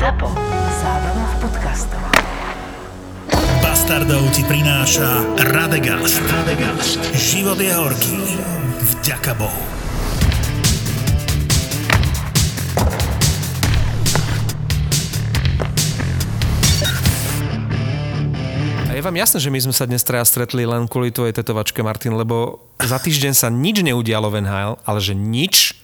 ZAPO. Zábrná v podcastov. Bastardov ti prináša Radegast. Radegast. Život je horký. Vďaka Bohu. A je vám jasné, že my sme sa dnes traja stretli len kvôli tvojej tetovačke, Martin, lebo za týždeň sa nič neudialo v NHL, ale že nič.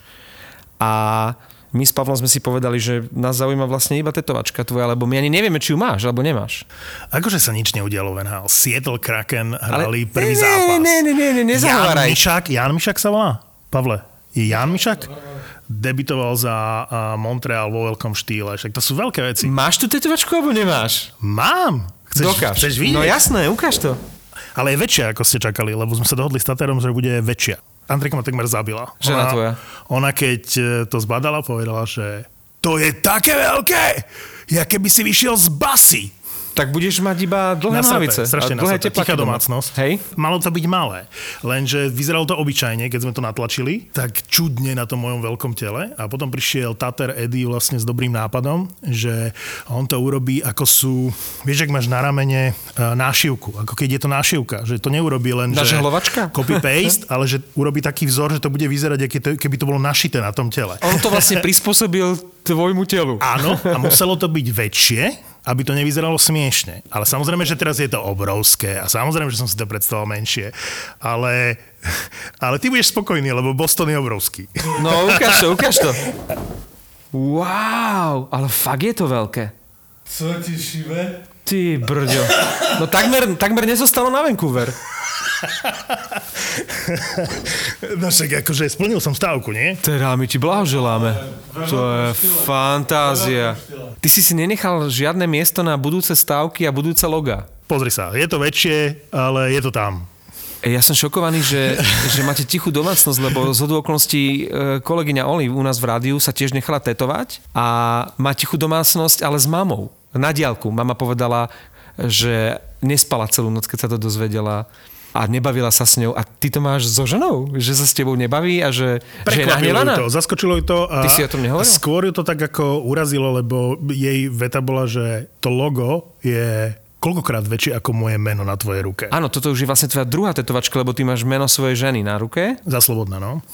A my s Pavlom sme si povedali, že nás zaujíma vlastne iba tetovačka tvoja, lebo my ani nevieme, či ju máš, alebo nemáš. Akože sa nič neudialo v NHL. Seattle Kraken hrali Ale- prvý Ne, zápas. ne, ne, ne, ne, Jan nezahováraj. Mišak, Jan Mišak sa volá? Pavle, je Jan Mišak? Debitoval za Montreal vo veľkom štýle. Však to sú veľké veci. Máš tú tetovačku, alebo nemáš? Mám. Chceš, Dokáž. chceš vidieť? No jasné, ukáž to. Ale je väčšia, ako ste čakali, lebo sme sa dohodli s Taterom, že bude väčšia. Andrika ma takmer zabila. Žena ona, tvoja. Ona keď e, to zbadala, povedala, že to je také veľké, ja keby si vyšiel z basy. Tak budeš mať iba dlhé Nasaté, nohavice. strašne a dlhé Tichá doma. domácnosť. Hej? Malo to byť malé. Lenže vyzeralo to obyčajne, keď sme to natlačili, tak čudne na tom mojom veľkom tele. A potom prišiel Tater Eddie vlastne s dobrým nápadom, že on to urobí ako sú, vieš, ak máš na ramene e, nášivku, ako keď je to nášivka, že to neurobí len, že Nažehlovačka? copy-paste, ale že urobí taký vzor, že to bude vyzerať, keby to bolo našité na tom tele. On to vlastne prispôsobil tvojmu telu. Áno, a muselo to byť väčšie, aby to nevyzeralo smiešne. Ale samozrejme, že teraz je to obrovské a samozrejme, že som si to predstavoval menšie. Ale, ale ty budeš spokojný, lebo Boston je obrovský. No ukáž to, ukáž to. Wow, ale fakt je to veľké. Co ti šibe? Ty brďo. No takmer, takmer nezostalo na Vancouver. No však akože splnil som stávku, nie? Teda my ti blahoželáme. To je fantázia. Ty si si nenechal žiadne miesto na budúce stávky a budúce loga. Pozri sa, je to väčšie, ale je to tam. E, Ja som šokovaný, že, že máte tichú domácnosť, lebo z hodu okolností e, kolegyňa Oli u nás v rádiu sa tiež nechala tetovať a má tichú domácnosť, ale s mamou. Na diálku. Mama povedala, že nespala celú noc, keď sa to dozvedela a nebavila sa s ňou. A ty to máš so ženou? Že sa s tebou nebaví a že, že je nahnevaná? to, zaskočilo ju to. A Ty si o tom nehovoril? Skôr ju to tak ako urazilo, lebo jej veta bola, že to logo je koľkokrát väčšie ako moje meno na tvojej ruke. Áno, toto už je vlastne tvoja druhá tetovačka, lebo ty máš meno svojej ženy na ruke. Za slobodná, no.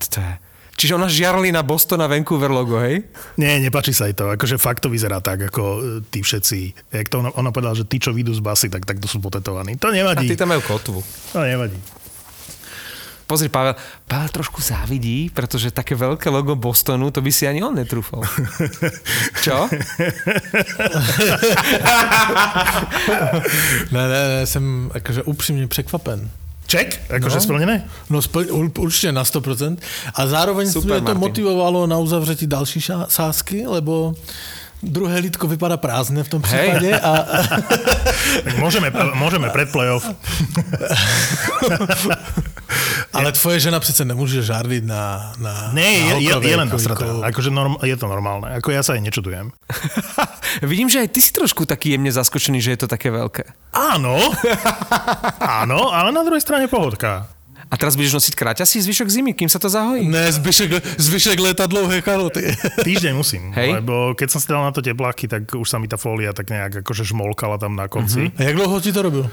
To je... Čiže ona žiarli na Boston a Vancouver logo, hej? Nie, nepáči sa jej to. Akože fakt to vyzerá tak, ako e, tí všetci. Jak to ona, ona povedala, že tí, čo vyjdú z basy, tak, tak to sú potetovaní. To A nevadí. ty tam majú kotvu. To nevadí. Pozri, Pavel, Pavel trošku závidí, pretože také veľké logo Bostonu, to by si ani on netrúfal. Čo? Ne, ne, ne, jsem jakože upřímně překvapen. Ček? Akože No. splnené? No spl- ur- určitě na 100%. A zároveň Super, to motivovalo na uzavřetí další ša- sázky, lebo druhé lítko vypadá prázdne v tom Hej. případě. A, môžeme, môžeme pred playoff. ale tvoje žena přece nemůže žárlit na, na Nie, na je, je, je len jako- nasratá. Akože norm, je to normálne. Ako ja sa aj nečudujem. Vidím, že aj ty si trošku taký jemne zaskočený, že je to také veľké. Áno, áno, ale na druhej strane pohodka. A teraz budeš nosiť kraťasy zvyšok zimy, kým sa to zahojí? Ne, zvyšek, zvyšek léta dlouhé kaloty. Týždeň musím, Hej. lebo keď som si dal na to tepláky, tak už sa mi tá fólia tak nejak akože žmolkala tam na konci. A jak dlouho ti to robil?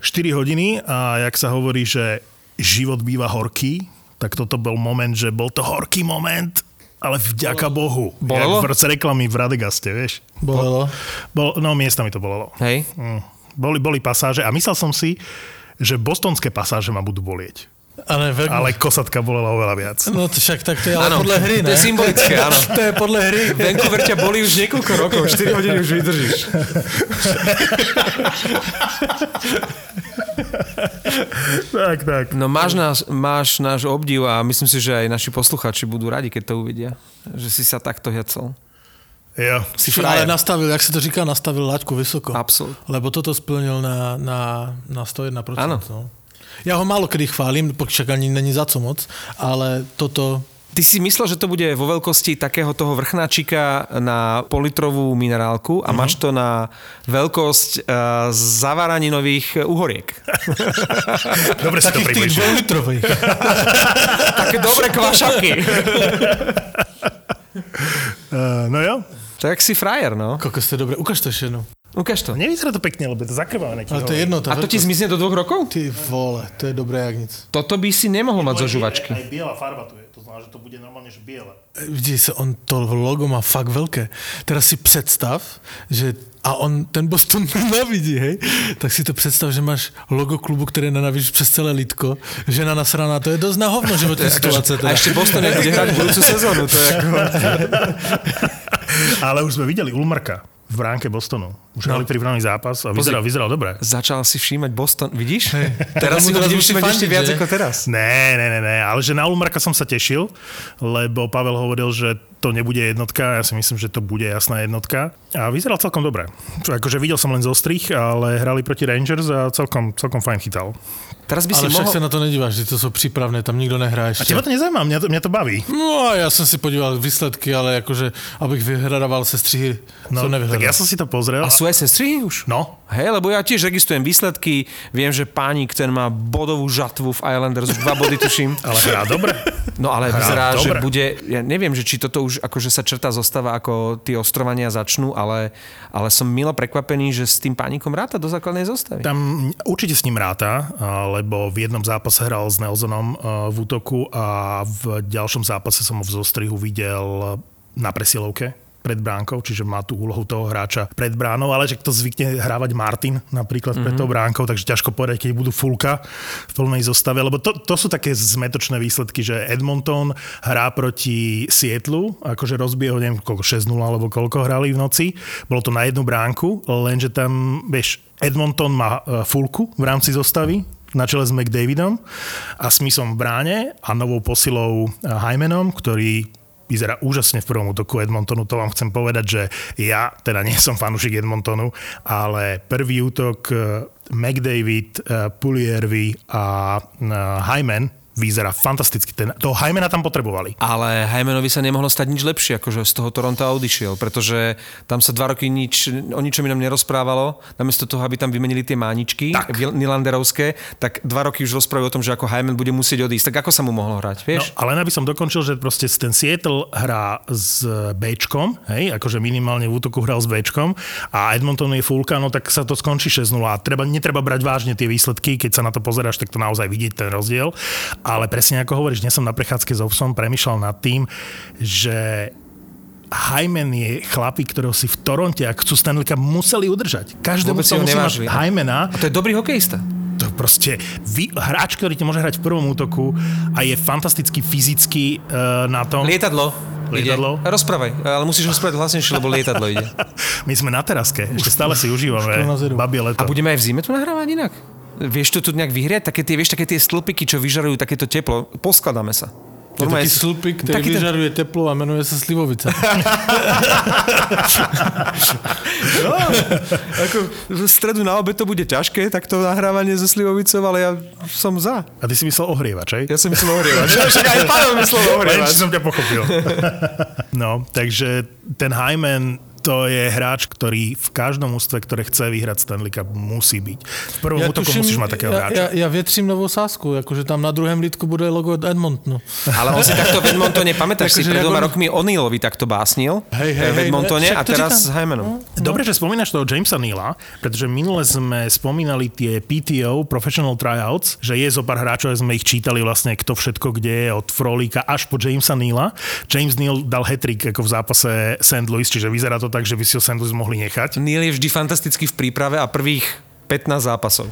4 hodiny a jak sa hovorí, že život býva horký, tak toto bol moment, že bol to horký moment, ale vďaka Bohu. Bolelo? Jak v roce reklamy v Radegaste, vieš. Bolelo? Bol, no, miestami to bolelo. Hej? Mm. Boli, boli pasáže a myslel som si, že bostonské pasáže ma budú bolieť. Ale, veľmi... Ale kosatka bolela oveľa viac. No to však tak to je ale podle hry, to ne? je symbolické, áno. to je podle hry. Vancouver ťa boli už niekoľko rokov, 4 hodiny už vydržíš. tak, tak. No máš náš, máš náš obdiv a myslím si, že aj naši posluchači budú radi, keď to uvidia. Že si sa takto hecol. Jo. Si Si ale frajer. nastavil, jak se to říká, nastavil laťku vysoko. Absolut. Lebo toto splnil na, na, na 101%. Áno. No. Ja ho málo kedy chválim, však ani není za co moc, ale toto... Ty si myslel, že to bude vo veľkosti takého toho vrchnáčika na politrovú minerálku a máš to na veľkosť uh, zavaraninových uhoriek. Dobre si to Takých približil. dvoulitrových. Také dobré kvašaky. Uh, no jo. Tak si frajer, no. Kokos, to je dobré. Ukaž to ešte jednou. Ukáž to. Nevyzerá to pekne, lebo je to zakrvavené. Ale to je jedno. Tá A to ti zmizne do dvoch rokov? Ty vole, to je dobré jak nic. Toto by si nemohol mať zo žuvačky. Aj biela farba tu je, to znamená, že to bude normálne že biele. Vidíš, on to logo má fakt veľké. Teraz si představ, že a on ten Boston nenávidí, hej? Tak si to představ, že máš logo klubu, které nenávidíš přes celé lidko. Žena nasraná, to je dosť na hovno životní situace. A ešte Boston nebude hrať budúcu sezónu. To je ako... Ale už sme videli Ulmarka v bránke Bostonu. Už mali pripravený zápas a vyzeral, vyzeral dobre. Začal si všímať Boston, vidíš? Teraz si budeš musí všímať ešte viac ako teraz. Ne, ne, ne, ne, ale že na Ulmarka som sa tešil, lebo Pavel hovoril, že to nebude jednotka, ja si myslím, že to bude jasná jednotka. A vyzeral celkom dobre. Akože videl som len zo strich, ale hrali proti Rangers a celkom, celkom fajn chytal. Teraz by si Ale však mohol... sa na to nedíváš, že to sú prípravné, tam nikto nehrá A ešte. teba to nezaujíma, mňa to, mňa to baví. No a ja som si podíval výsledky, ale akože, abych vyhľadával sestřihy, No, som tak nevyhľadal. ja som si to pozrel. A sú aj sestry už? No, Hej, lebo ja tiež registrujem výsledky, viem, že pánik ten má bodovú žatvu v Islanders, už dva body tuším. ale hrá dobre. No ale vyzerá, že bude, ja neviem, že či toto už akože sa črta zostava, ako tie ostrovania začnú, ale, ale som milo prekvapený, že s tým pánikom ráta do základnej zostavy. Tam určite s ním ráta, a, lebo v jednom zápase hral s Nelsonom a, v útoku a v ďalšom zápase som ho v zostrihu videl na presilovke pred bránkou, čiže má tú úlohu toho hráča pred bránou, ale že to zvykne hrávať Martin napríklad mm-hmm. pred tou bránkou, takže ťažko povedať, keď budú fulka v plnej zostave, lebo to, to sú také zmetočné výsledky, že Edmonton hrá proti Sietlu, akože rozbije ho, neviem, koľko, 6-0 alebo koľko hrali v noci, bolo to na jednu bránku, lenže tam, vieš, Edmonton má e, fulku v rámci zostavy, na čele s McDavidom a Smithom v bráne a novou posilou Hymanom, ktorý vyzerá úžasne v prvom útoku Edmontonu, to vám chcem povedať, že ja teda nie som fanúšik Edmontonu, ale prvý útok eh, McDavid, eh, Puliervi a eh, Hyman vyzerá fantasticky. Ten, toho Hymana tam potrebovali. Ale Hymenovi sa nemohlo stať nič lepšie, akože z toho Toronto odišiel, pretože tam sa dva roky nič, o ničom inom nerozprávalo. Namiesto toho, aby tam vymenili tie máničky Tak. Nilanderovské, tak dva roky už rozprávajú o tom, že ako Hyman bude musieť odísť. Tak ako sa mu mohlo hrať, No, vieš? ale len aby som dokončil, že proste ten Seattle hrá s Bčkom, hej, akože minimálne v útoku hral s Bčkom a Edmonton je fulka, no tak sa to skončí 6-0 a treba, netreba brať vážne tie výsledky, keď sa na to pozeráš, tak to naozaj vidieť ten rozdiel. Ale presne ako hovoríš, dnes som na prechádzke s Ovsom premyšľal nad tým, že Hyman je chlapík, ktorého si v Toronte, ak chcú Stanley Cup, museli udržať. Každému ho musí mať. Hymana A to je dobrý hokejista. to proste vy, hráč, ktorý ti môže hrať v prvom útoku a je fantasticky fyzicky uh, na tom. Lietadlo. Lietadlo? Ide. Rozprávaj, ale musíš rozprávať hlasnejšie, lebo lietadlo ide. My sme na teraske, ešte stále si užívame babie leto. A budeme aj v zime tu nahrávať inak? Vieš to tu nejak vyhriať? Také tie, vieš, také tie stĺpiky, čo vyžarujú takéto teplo. Poskladáme sa. Je taký slupik, ktorý Taký ten- vyžaruje teplo a menuje sa slivovica. Ako v stredu na obed to bude ťažké, tak to nahrávanie so Slivovicou, ale ja som za. A ty si myslel ohrievač, hej? Ja som myslel ohrievať. Však aj Pavel myslel Len, ohrievať. či som ťa pochopil. no, takže ten Hyman to je hráč, ktorý v každom ústve, ktoré chce vyhrať Stanley Cup, musí byť. V prvom ja útoku musíš mať takého ja, hráča. ja, ja větřím novou sásku, akože tam na druhém lítku bude logo od Edmontonu. Ale on si takto v Edmontone, pamätáš si, pred dvoma rokmi O'Neillovi takto básnil Hej, hej, v hej, Edmontone a teraz s Hymanom. Dobre, že spomínaš toho Jamesa Neela, pretože minule sme spomínali tie PTO, Professional Tryouts, že je zo pár hráčov, sme ich čítali vlastne kto všetko kde je, od Frolíka až po Jamesa Neela. James Neal dal hetrik ako v zápase St. Louis, čiže vyzerá to tak, že by si ho St. Louis mohli nechať. Neil je vždy fantastický v príprave a prvých 15 zápasov.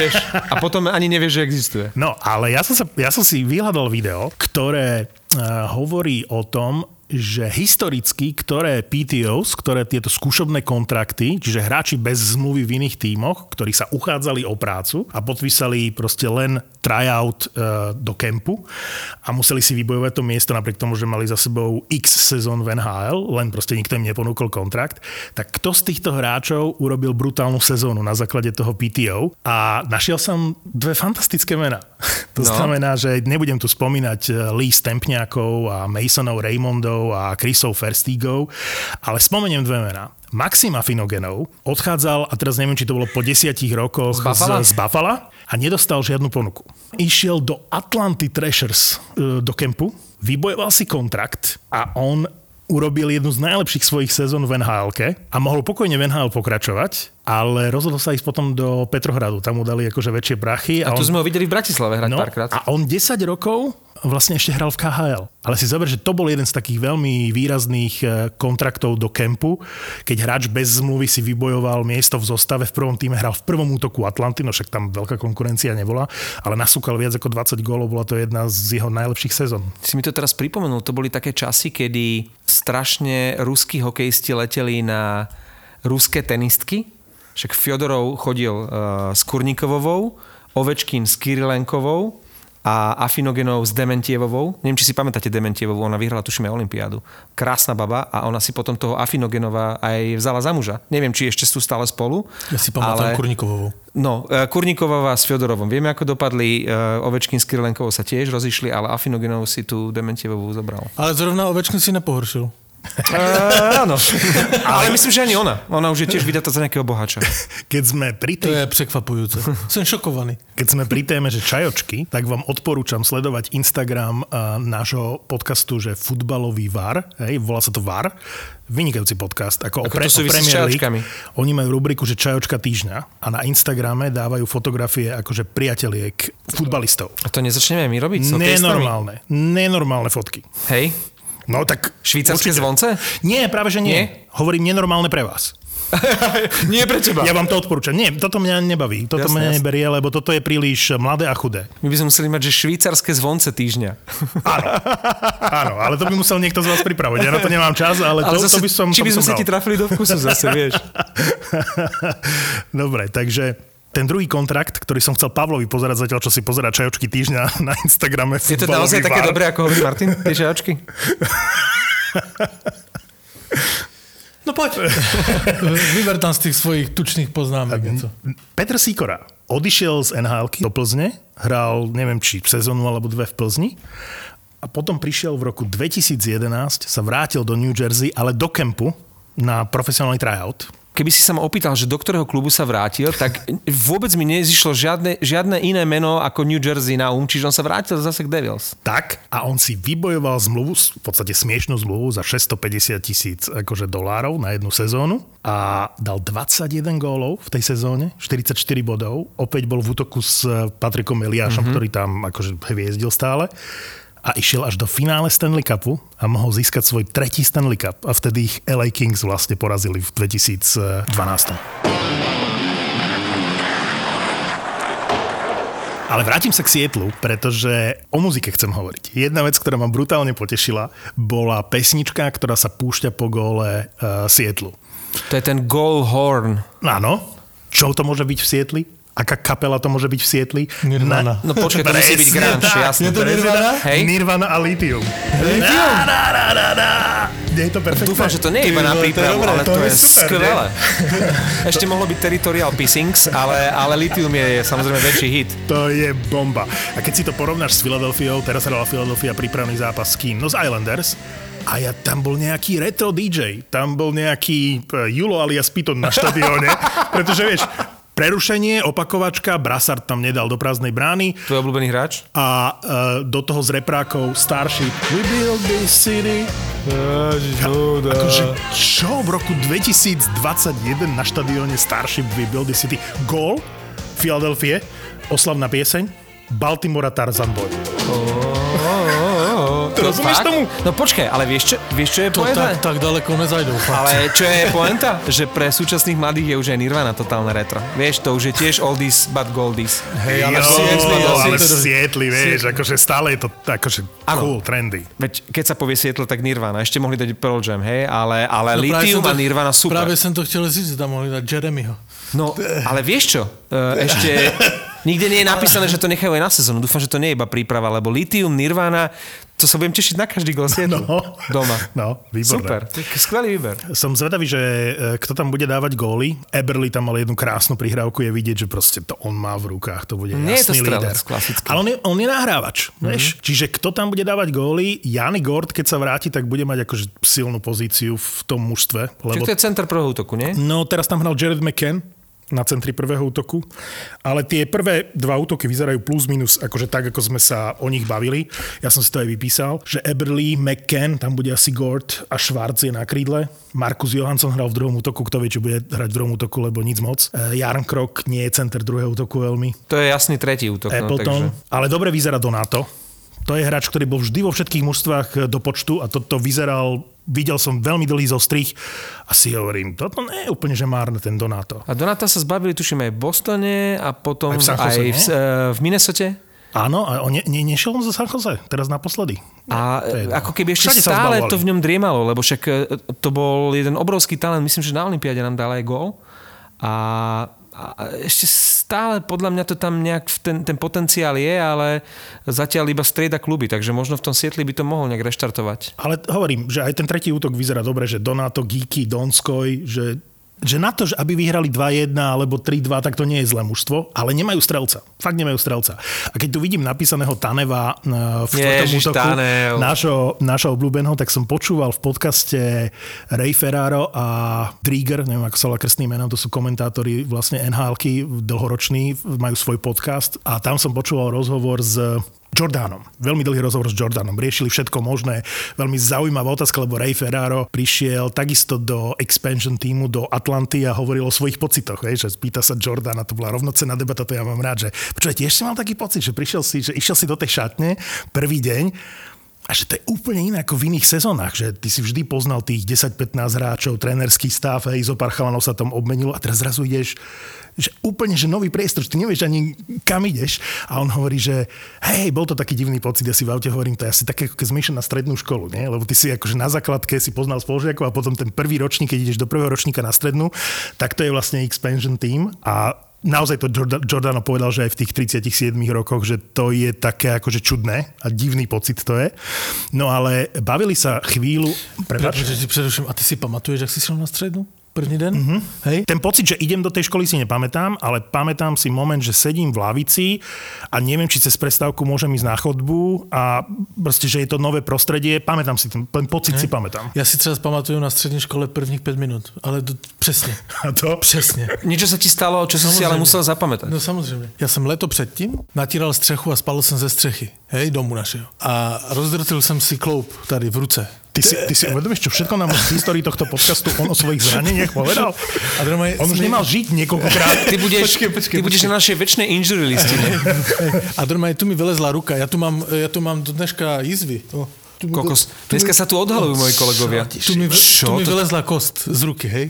Vieš? A potom ani nevieš, že existuje. No, ale ja som, sa, ja som si vyhľadal video, ktoré uh, hovorí o tom, že historicky, ktoré PTOs, ktoré tieto skúšobné kontrakty, čiže hráči bez zmluvy v iných tímoch, ktorí sa uchádzali o prácu a podpísali proste len tryout uh, do kempu a museli si vybojovať to miesto napriek tomu, že mali za sebou x sezón v NHL, len proste nikto im neponúkol kontrakt, tak kto z týchto hráčov urobil brutálnu sezónu na základe toho PTO a našiel som dve fantastické mená. To No. znamená, že nebudem tu spomínať eh, Lee Stempňákov a Masonov Raymondov a Chrisov Ferstigov, ale spomeniem dve mená. Maxima Finogenov odchádzal, a teraz neviem, či to bolo po desiatich rokoch Z Buffalo? z, z Buffalo a nedostal žiadnu ponuku. Išiel do Atlanty Thrashers e, do kempu, vybojoval si kontrakt a on urobil jednu z najlepších svojich sezón v nhl a mohol pokojne v NHL pokračovať, ale rozhodol sa ísť potom do Petrohradu. Tam mu dali akože väčšie brachy. A tu on, sme ho videli v Bratislave hrať no, párkrát. a on 10 rokov vlastne ešte hral v KHL. Ale si zober, že to bol jeden z takých veľmi výrazných e, kontraktov do kempu, keď hráč bez zmluvy si vybojoval miesto v zostave, v prvom týme hral v prvom útoku Atlanty, no však tam veľká konkurencia nebola, ale nasúkal viac ako 20 gólov, bola to jedna z jeho najlepších sezón. Si mi to teraz pripomenul, to boli také časy, kedy strašne ruskí hokejisti leteli na ruské tenistky. Však Fjodorov chodil uh, s Kurnikovovou, Ovečkin s Kirilenkovou a Afinogenov s Dementievovou. Neviem, či si pamätáte Dementievovú, ona vyhrala tuším aj Olympiádu. Krásna baba a ona si potom toho Afinogenova aj vzala za muža. Neviem, či ešte sú stále spolu. Ja si pamätám ale... Kurnikovovou. No, e, Kurníkovová s Fjodorovom. Vieme, ako dopadli. E, Ovečkin s Kirilenkovou sa tiež rozišli, ale Afinogenov si tu Dementievovú zobral. Ale zrovna Ovečkin si nepohoršil. Uh, áno. Ale myslím, že ani ona. Ona už je tiež vydatá za nejakého bohača. Keď sme pri To tej, je prekvapujúce. Som šokovaný. keď sme pri téme, že čajočky, tak vám odporúčam sledovať Instagram uh, nášho podcastu, že futbalový VAR, hej, volá sa to VAR, vynikajúci podcast, ako, Ako o, pre, to o Premier League. Oni majú rubriku, že čajočka týždňa a na Instagrame dávajú fotografie akože priateliek futbalistov. A to nezačneme my robiť? s hokejistami? Nenormálne, nenormálne fotky. Hej? No tak... Švýcarské určite. zvonce? Nie, práve že nie. Nie? Hovorím nenormálne pre vás. Nie pre teba. Ja vám to odporúčam. Nie, toto mňa nebaví. Toto Jasné, mňa jasné. neberie, lebo toto je príliš mladé a chudé. My by sme museli mať, že švýcarské zvonce týždňa. Áno, áno, ale to by musel niekto z vás pripraviť. Ja na to nemám čas, ale, Ale to, zase, to by som... či by sme sa dal. ti trafili do vkusu zase, vieš. Dobre, takže ten druhý kontrakt, ktorý som chcel Pavlovi pozerať zatiaľ, čo si pozera čajočky týždňa na Instagrame. Je to naozaj také dobré, ako hovorí Martin? Tie žajočky? No poď. Vyber tam z tých svojich tučných poznámek něco. Petr Sikora odišiel z nhl do Plzne, hral neviem či sezónu alebo dve v Plzni a potom prišiel v roku 2011, sa vrátil do New Jersey, ale do kempu na profesionálny tryout. Keby si sa ma opýtal, že do ktorého klubu sa vrátil, tak vôbec mi nezišlo žiadne, žiadne iné meno ako New Jersey na um, čiže on sa vrátil zase k Devils. Tak a on si vybojoval zmluvu, v podstate smiešnú zmluvu za 650 tisíc akože dolárov na jednu sezónu a dal 21 gólov v tej sezóne, 44 bodov. Opäť bol v útoku s Patrikom Eliášom, mm-hmm. ktorý tam akože hviezdil stále a išiel až do finále Stanley Cupu a mohol získať svoj tretí Stanley Cup a vtedy ich LA Kings vlastne porazili v 2012. Ale vrátim sa k Sietlu, pretože o muzike chcem hovoriť. Jedna vec, ktorá ma brutálne potešila, bola pesnička, ktorá sa púšťa po góle uh, Sietlu. To je ten Goal Horn. Áno, čo to môže byť v Sietli? Aká kapela to môže byť v Sietli? Nirvana. No počkaj, to musí byť grunge, tak, jasné. Je to Nirvana? Hej. Nirvana a Lithium. Lithium? Na, na, na, na. Nie je to perfektné? Dúfam, že to nie je iba na to je prípravu, ale to to je je super, skvelé. Ešte mohlo byť Territorial Pissings, ale, ale Lithium je samozrejme väčší hit. To je bomba. A keď si to porovnáš s Filadelfiou, teraz hrala Philadelphia prípravný zápas s kým? No z Islanders. A ja tam bol nejaký retro DJ, tam bol nejaký e, Julo alias Piton na štadióne, pretože vieš, prerušenie, opakovačka, Brassard tam nedal do prázdnej brány. Tvoj obľúbený hráč? a uh, do toho z reprákov Starship We build this city. Akože čo v roku 2021 na štadióne Starship We build this city. Gól Philadelphia, oslavná pieseň Baltimora Tarzan Boy. Rozumieš fakt? tomu? No počkaj, ale vieš čo, vieš, čo je To poenta? tak, tak daleko nezajdou. Fakt. Ale čo je poenta? Že pre súčasných mladých je už aj Nirvana totálne retro. Vieš, to už je tiež oldies but goldies. Hej, ale jo, Sietli, ale Sietli, vieš, akože stále je to akože Áno. cool, trendy. Veď keď sa povie Seattle, tak Nirvana. Ešte mohli dať Pearl Jam, hej? Ale, ale No Lithium a Nirvana super. Práve som to říct, že tam mohli dať Jeremyho. No, ale vieš čo? E, Ešte nikde nie je napísané, že to nechajú aj na sezónu. Dúfam, že to nie je iba príprava, lebo Lithium, Nirvana, to sa budem tešiť na každý gol. No. Doma. No, výborné. Super, skvelý výber. Som zvedavý, že e, kto tam bude dávať góly. Eberly tam mal jednu krásnu prihrávku, je vidieť, že proste to on má v rukách, to bude Nie je to jasný líder. klasický. Ale on je, on je nahrávač, Mhm. mm-hmm. vieš? Čiže kto tam bude dávať góly, Jany Gord, keď sa vráti, tak bude mať akože silnú pozíciu v tom mužstve. Čiže Lebo, to je center prvého útoku, nie? no teraz tam hral Jared McCann, na centri prvého útoku, ale tie prvé dva útoky vyzerajú plus minus akože tak, ako sme sa o nich bavili. Ja som si to aj vypísal, že Eberly, McCann, tam bude asi Gord a Schwarz je na krídle. Markus Johansson hral v druhom útoku, kto vie, či bude hrať v druhom útoku, lebo nic moc. E, Jarn Krok nie je center druhého útoku veľmi. To je jasný tretí útok. No, Appleton, takže... ale dobre vyzerá Donato. To je hráč, ktorý bol vždy vo všetkých mužstvách do počtu a toto vyzeral videl som veľmi dlhý zostrih a si hovorím, toto nie je úplne že márne ten Donato. A Donata sa zbavili, tuším, aj v Bostone a potom Aj v San aj Jose, v, nie? eh, v Minnesote. Áno, a on ne, ne, nešiel on zo San Jose, teraz naposledy. A To je jedno. ako keby ešte Všade stále to v ňom driemalo, lebo však to bol jeden obrovský talent, myslím, že na Olympiáde nám dal aj gól. A, a ešte stále podľa mňa to tam nejak ten, ten potenciál je, ale zatiaľ iba strieda kluby, takže možno v tom Sietli by to mohol nejak reštartovať. Ale hovorím, že aj ten tretí útok vyzerá dobre, že Donato, Geeky, Donskoj, že že na to, že aby vyhrali 2-1 alebo 3-2, tak to nie je zlé mužstvo, ale nemajú strelca. Fakt nemajú strelca. A keď tu vidím napísaného Taneva eh, v štvrtom útoku, Tanev. nášho, nášho obľúbeného, tak som počúval v podcaste Ray Ferraro a Trigger, neviem ako sa volá krstný menom, to sú komentátori vlastne NHL-ky, dlhoroční, majú svoj podcast a tam som počúval rozhovor s Jordanom. Veľmi dlhý rozhovor s Jordanom. Riešili všetko možné. Veľmi zaujímavá otázka, lebo Ray Ferraro prišiel takisto do expansion týmu, do Atlanty a hovoril o svojich pocitoch. Hej, že spýta sa Jordana, to bola rovnocenná debata, to ja mám rád. Že, počúvaj, tiež si taký pocit, že prišiel si, že išiel si do tej šatne prvý deň a že to je úplne iné ako v iných sezónach, že ty si vždy poznal tých 10-15 hráčov, trénerský stav, hej, zo pár chalanov sa tam obmenilo a teraz zrazu ideš že úplne, že nový priestor, že ty nevieš ani kam ideš. A on hovorí, že hej, bol to taký divný pocit, ja si v aute hovorím, to je asi také, ako keď sme na strednú školu, nie? lebo ty si akože na základke si poznal spolužiakov a potom ten prvý ročník, keď ideš do prvého ročníka na strednú, tak to je vlastne expansion team a naozaj to Jorda- Giordano povedal, že aj v tých 37 rokoch, že to je také akože čudné a divný pocit to je. No ale bavili sa chvíľu... Prepáč. Že ti preruším, a ty si pamatuješ, jak si šiel na středu? První den? Mm-hmm. Hej? Ten pocit, že idem do tej školy si nepamätám, ale pamätám si moment, že sedím v lavici a neviem, či cez prestávku môžem ísť na chodbu a proste, že je to nové prostredie. Pamätám si ten, ten pocit si pamätám. Já si třeba pamatuju na střední škole prvních pět minut, ale do, přesně, A to? přesně. Niečo sa ti stalo, čo si si ale musel zapamätať. No samozřejmě. Já jsem leto předtím natíral střechu a spal jsem ze střechy, hej, domu našeho. A rozdrtil jsem si kloup tady v ruce. Ty si, ty si uvedomíš, čo všetko nám v histórii tohto podcastu on o svojich zraneniach povedal? A normálne On už nemal žiť niekoľkokrát. Ty budeš, Počkej, počkej, ty budeš na našej väčšnej injury listine. A normálne tu mi vylezla ruka, ja tu mám, ja tu mám do dneška jizvy. O, tu mi Kokos. tu mi- Dneska sa tu odhalujú moji kolegovia. Tu mi, Čo? tu mi vylezla kost z ruky, hej.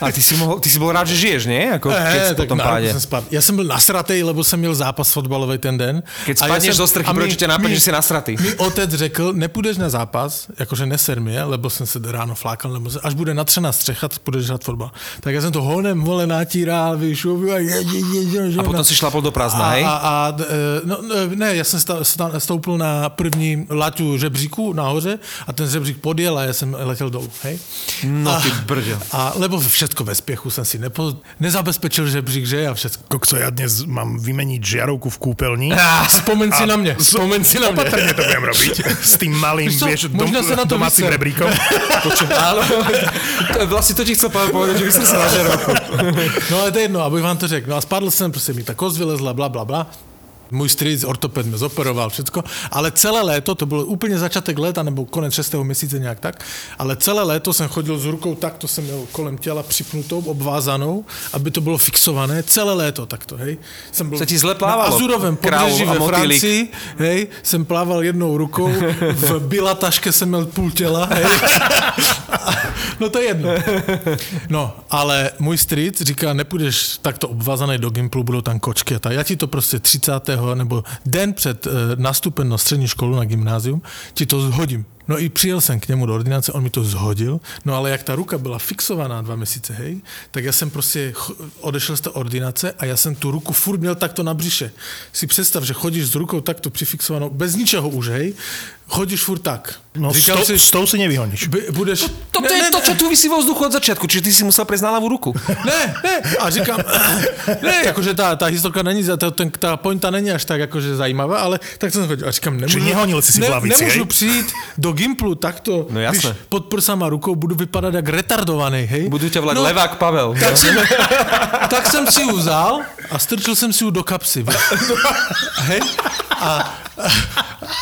A ty si, mohol, ty si bol rád, že žiješ, nie? Ako keď si po tom na páde. ruku jsem spadl. Já jsem byl nasratej, lebo jsem měl zápas fotbalový ten den. Keď A ja spadneš jsem- zo strchy, proč napadne, mi- že jsi nasratý? Mi otec řekl, nepůjdeš na zápas, jakože neser mi je, lebo jsem se ráno flákal, nebo až bude natřená střecha, tak půjdeš hrát fotbal. Tak já jsem to honem, vole, natíral, víš, a, je, je, je, je, je, A potom si šlapol do prázdna, hej? a, a, e, no, ne, já jsem stoupil na první laťu žebříku nahoře a ten žebřík podjel a já jsem letěl dolů, hej? No a, ty brďo. A lebo všetko ve spěchu jsem si nepo, nezabezpečil žebřík, že a všetko. Kokso, ja dnes mám vymeniť žiarovku v kúpeľni. Vzpomeň si na mě, vzpomeň si na mě. Opatrne to budem robiť. S tým malým, Víš vieš, dom, možno sa na to domácim vyser. rebríkom. Áno, to- vlastne to ti chcel povedať, že by som sa na žerovku. No ale to je jedno, abych vám to řekl. No a spadl jsem, prostě mi ta kost vylezla, bla, bla, bla. Můj strýc, ortoped mě zoperoval, všecko. Ale celé léto, to bylo úplně začátek léta, nebo konec 6. měsíce nějak tak, ale celé léto jsem chodil s rukou tak, to jsem měl kolem těla připnutou, obvázanou, aby to bylo fixované. Celé léto takto, hej. Jsem byl Se ti zle plávalo. Na Azurovém a ve. Francii, hej, jsem plával jednou rukou, v bilataške jsem měl půl těla, hej. No to je jedno. No, ale můj strýc říká, nepůjdeš takto obvázaný do Gimplu, budou tam kočky a tak. Já ti to prostě 30. nebo den před uh, nástupem na střední školu na gymnázium, ti to zhodím. No i přijel jsem k němu do ordinace, on mi to zhodil, no ale jak ta ruka byla fixovaná dva měsíce, hej, tak já jsem prostě odešel z té ordinace a já jsem tu ruku furt měl takto na břiše. Si představ, že chodíš s rukou takto přifixovanou, bez ničeho už, hej, chodíš furt tak. No, s, tou, s tou si nevyhoníš. by, budeš... Toto je to, čo tu vysí vo vzduchu od začiatku, čiže ty si musel prejsť na ľavú ruku. Ne, ne, a říkám, ne, jakože ta, ta historka není, ta, ten, ta pointa není až tak jakože zajímavá, ale tak jsem chodil a říkám, nemůžu, Čiže nehonil si si v lavici, nemůžu hej? přijít do Gimplu takto, No jasné. víš, pod prsama rukou budu vypadat jak retardovaný, hej? Budú ťa volať No, Levák Pavel. Tak no. jsem, tak jsem si ju vzal a strčil jsem si ju do kapsy. Hej? A,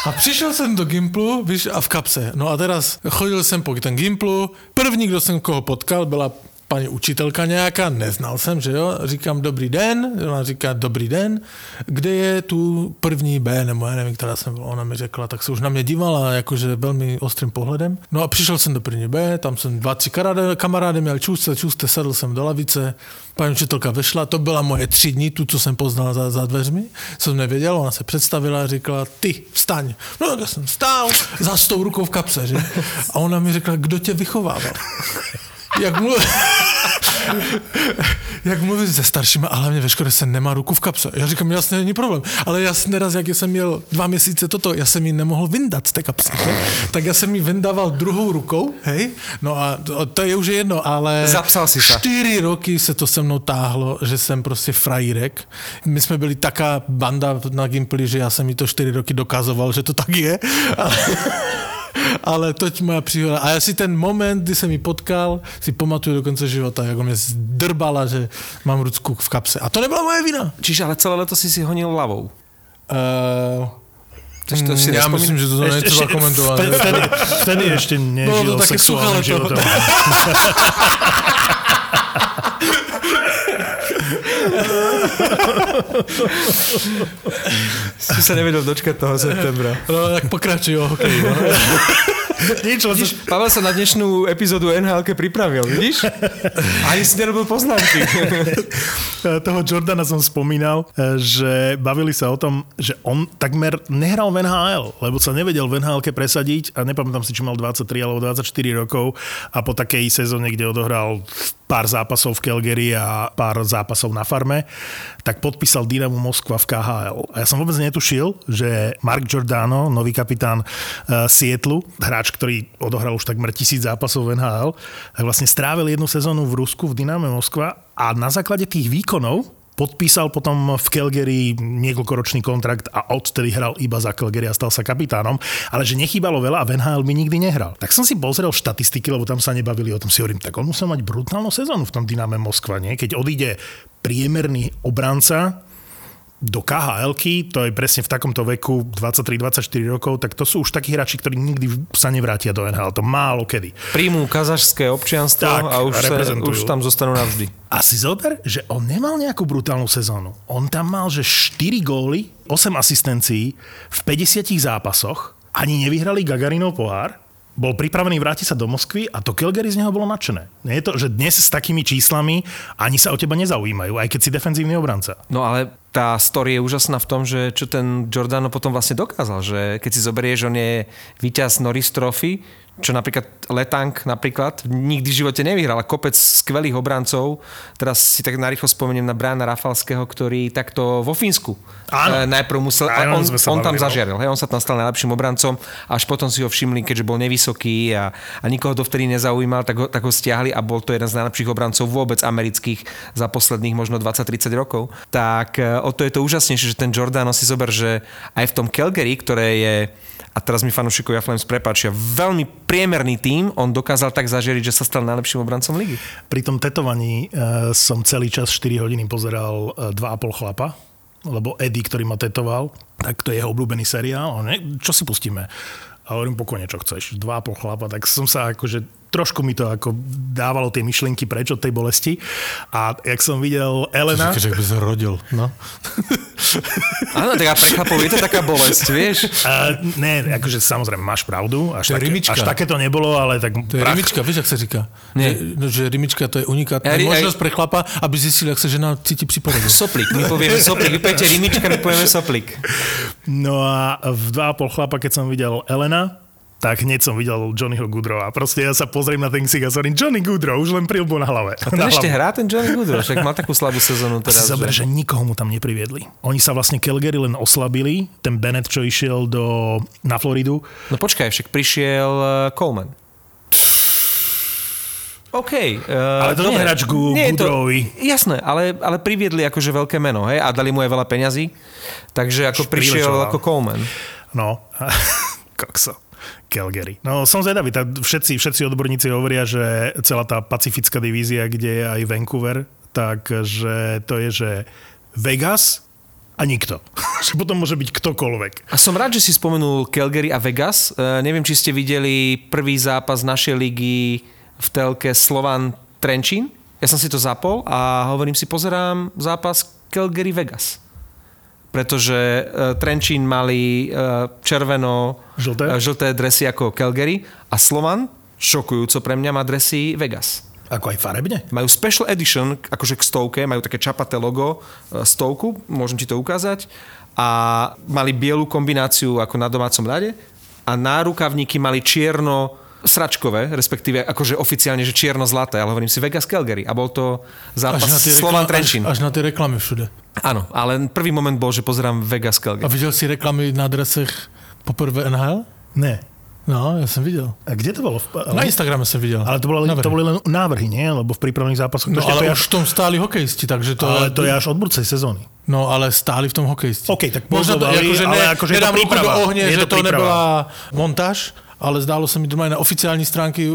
a přišel jsem do Gimplu, víš, a v kapse. No a teraz chodil jsem po ten Gimplu. První, kdo jsem koho potkal, byla paní učitelka nějaká, neznal jsem, že jo, říkám dobrý den, ona říká dobrý den, kde je tu první B, nebo já nevím, která jsem byla, ona mi řekla, tak se už na mě dívala, jakože velmi ostrým pohledem. No a přišel jsem do první B, tam jsem dva, tři kamarády, kamarády měl čůste, čůste, sedl jsem do lavice, paní učitelka vešla, to byla moje tři dny, tu, co jsem poznal za, za dveřmi, jsem nevěděl, ona se představila a říkala, ty, vstaň. No tak jsem stál, za s tou rukou v kapse, že? A ona mi řekla, kdo tě vychovával? Jak, mluv... jak mluvit se staršíma, a hlavně ve škole se nemá ruku v kapse. Já říkám, jasně, není problém. Ale já jsem neraz, jak jsem měl dva měsíce toto, já jsem ji nemohl vyndat z té kapsy. Že? Tak já jsem ji vyndával druhou rukou, hej? No a to, to je už jedno, ale... Zapsal si sa. Čtyři roky se to se mnou táhlo, že jsem prostě frajírek. My jsme byli taká banda na Gimply, že já jsem mi to čtyři roky dokazoval, že to tak je. Ale... Ale toť moja příhoda. A já si ten moment, kdy jsem ji potkal, si pamatuju do konce života, jak mě zdrbala, že mám rucku v kapse. A to nebyla moje vina. Čiže ale celé leto si si honil ľavou. Uh, Takže to si já nespomín- myslím, že to netreba komentovat. vtedy, vtedy, vtedy ešte nežil Bolo to také sexuálnym životom. Si sa nevedel dočkať toho septembra. No, tak pokračuj o hokeji. No. Nič, Vidíš, Pavel sa na dnešnú epizódu nhl pripravil, vidíš? Ani si nerobil poznámky. toho Jordana som spomínal, e, že bavili sa o tom, že on takmer nehral v NHL, lebo sa nevedel v nhl presadiť a nepamätám si, či mal 23 alebo 24 rokov a po takej sezóne, kde odohral pár zápasov v Calgary a pár zápasov na farme, tak podpísal Dynamo Moskva v KHL. A ja som vôbec netušil, že Mark Giordano, nový kapitán uh, Sietlu, hráč, ktorý odohral už takmer tisíc zápasov v NHL, tak vlastne strávil jednu sezónu v Rusku, v Dyname Moskva a na základe tých výkonov podpísal potom v Calgary niekoľkoročný kontrakt a odtedy hral iba za Calgary a stal sa kapitánom, ale že nechýbalo veľa a v NHL by nikdy nehral. Tak som si pozrel štatistiky, lebo tam sa nebavili o tom, si hovorím, tak on musel mať brutálnu sezónu v tom Dyname Moskva, nie? Keď odíde priemerný obranca do khl to je presne v takomto veku 23-24 rokov, tak to sú už takí hráči, ktorí nikdy sa nevrátia do NHL. To málo kedy. Príjmú kazašské občianstvo Tak, a už, sa, už tam zostanú navždy. A si zober, že on nemal nejakú brutálnu sezónu. On tam mal, že 4 góly, 8 asistencií v 50 zápasoch, ani nevyhrali Gagarinov pohár, bol pripravený vrátiť sa do Moskvy a to Calgary z neho bolo nadšené. Nie je to, že dnes s takými číslami ani sa o teba nezaujímajú, aj keď si defenzívny obranca. No ale tá story je úžasná v tom, že čo ten Giordano potom vlastne dokázal, že keď si zoberieš, on je víťaz Norris Trophy, čo napríklad Letank napríklad nikdy v živote nevyhral, ale kopec skvelých obrancov. Teraz si tak narýchlo spomeniem na Briana Rafalského, ktorý takto vo Fínsku Áno. e, najprv musel, Aj a o on, on tam no. zažiaril, hej, on sa tam stal najlepším obrancom, až potom si ho všimli, keďže bol nevysoký a, a nikoho to vtedy nezaujímal, tak ho, tak ho stiahli a bol to jeden z najlepších obrancov vôbec amerických za posledných možno 20-30 rokov. Tak e, o to je to úžasnejšie, že ten Giordano si zober, že aj v tom Calgary, ktoré je a teraz mi fanúšikovia Flames prepáčia, veľmi priemerný tím, on dokázal tak zažiariť, že sa stal najlepším obrancom ligy. Pri tom tetovaní e, som celý čas 4 hodiny pozeral e, 2,5 chlapa, lebo Eddie, ktorý ma tetoval, tak to je jeho obľúbený seriál. Čo si pustíme? A hovorím, pokojne, čo chceš. 2,5 chlapa. Tak som sa akože trošku mi to ako dávalo tie myšlienky preč od tej bolesti. A jak som videl Elena... Že by sa rodil, no. Áno, tak a pre chlapov je to taká bolesť, vieš? Uh, ne, akože samozrejme máš pravdu, až, To je také, rimička. až také to nebolo, ale tak... To je rimička, vieš, jak sa říká? Nie. Že, no, že rimička to je unikátna Ja možnosť pre chlapa, aby zistil, jak sa žena cíti pri porode. Soplik, my povieme soplik, vy poviete rimička, my povieme soplik. No a v 2,5 chlapa, keď som videl Elena, tak hneď som videl Johnnyho Goodrowa. Proste ja sa pozriem na ten ksik a hovorím, Johnny Goodrow, už len prilbu na hlave. A ten Na ešte hlavu. hrá, ten Johnny Goodrow, však mal takú slabú sezónu teraz. zober, že... že nikoho mu tam nepriviedli. Oni sa vlastne Calgary len oslabili. Ten Bennett, čo išiel do, na Floridu, No počkaj, však prišiel uh, Coleman. OK. Uh, Ale to nie hráč ku Nie Goodrowovi. Jasné, ale, ale priviedli akože veľké meno, hej, a dali mu aj veľa peňazí. Takže ako prišiel Prilečoval. ako Coleman. no, kokso. Calgary. No som zvedavý, tá, všetci, všetci odborníci hovoria, že celá tá pacifická divízia, kde je aj Vancouver, takže to je, že Vegas a nikto. že potom môže byť ktokoľvek. A som rád, že si spomenul Calgary a Vegas. E, neviem, či ste videli prvý zápas našej ligy v telke Slovan Trenčín. Ja som si to zapol a hovorím si, pozerám zápas Calgary-Vegas pretože uh, Trenčín mali uh, červeno Žlté? Uh, žlté dresy ako Calgary a Slovan, šokujúco pre mňa, má dresy Vegas. Ako aj farebne? Majú special edition, akože k stovke, majú také čapaté logo, stovku, môžem ti to ukázať. A mali bielu kombináciu ako na domácom ľade a nárukavníky mali čierno sračkové, respektíve akože oficiálne, že čierno-zlaté, ale hovorím si Vegas Calgary a bol to zápas Slovan Trenčín. Až, až na tie reklamy všude. Áno, ale prvý moment bol, že pozerám Vegas Calgary. A videl si reklamy na dresech poprvé NHL? Ne. No, ja som videl. A kde to bolo? Na Instagrame som videl. Ale to, bolo, Návrhy. to boli len návrhy, nie? Lebo v prípravných zápasoch... No, to, ale to už až, v tom stáli hokejisti, takže to... ale to je až od budúcej sezóny. No, ale stáli v tom hokejisti. OK, tak Možno to, akože ale ne, akože je to nedám ruku do príprava. ohne, Je že to to, nebola montáž, ale zdálo sa mi aj na oficiálnej stránky,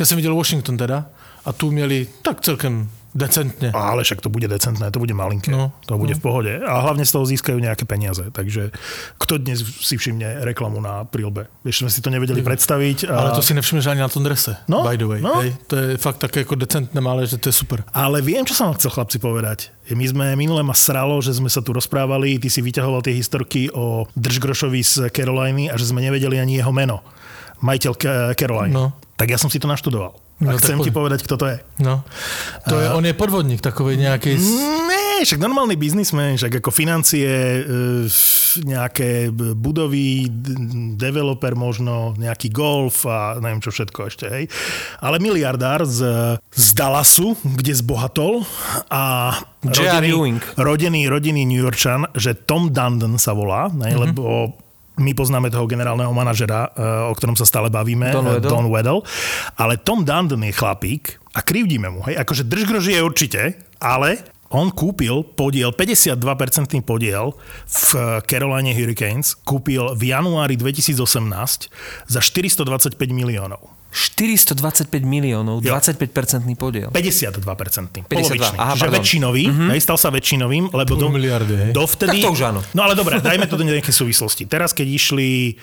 ja som videl Washington teda, a tu mieli tak celkem decentne. Ale však to bude decentné, to bude malinké. No, to bude v pohode. A hlavne z toho získajú nejaké peniaze. Takže kto dnes si všimne reklamu na prílbe? Ešte sme si to nevedeli predstaviť. A... Ale to si nevšimneš ani na tom drese, No, by the way. no. Hej? To je fakt také ako decentné malé, že to je super. Ale viem, čo som chcel chlapci povedať. My sme minule ma sralo, že sme sa tu rozprávali, ty si vyťahoval tie historky o Držgrošovi z Caroliny a že sme nevedeli ani jeho meno. Majiteľ Caroliny. No. Tak ja som si to naštudoval. No, a chcem ti povedať, kto to je. No. To je, on je podvodník takovej nejakej... Nie, však normálny biznismen, však ako financie, e, nejaké budovy, developer možno, nejaký golf a neviem čo všetko ešte, hej. Ale miliardár z, z Dallasu, kde zbohatol a. Ewing. rodený, rodený New Yorkčan, že Tom Dundon sa volá, ne, mm-hmm. lebo my poznáme toho generálneho manažera, e, o ktorom sa stále bavíme, Don e, Weddle. Don Weddle, ale Tom Dundon je chlapík a krivdíme mu, hej, akože držgrož je určite, ale on kúpil podiel, 52% podiel v Caroline Hurricanes, kúpil v januári 2018 za 425 miliónov. 425 miliónov, Jo. 25-percentný podiel. 52%. 52, Polovičný. aha, Čiže pardon. väčšinový, mm-hmm. hej, stal sa väčšinovým, lebo Pol miliardy, hej. dovtedy... Tak to už áno. No ale dobre, dajme to do nejakej súvislosti. Teraz, keď išli...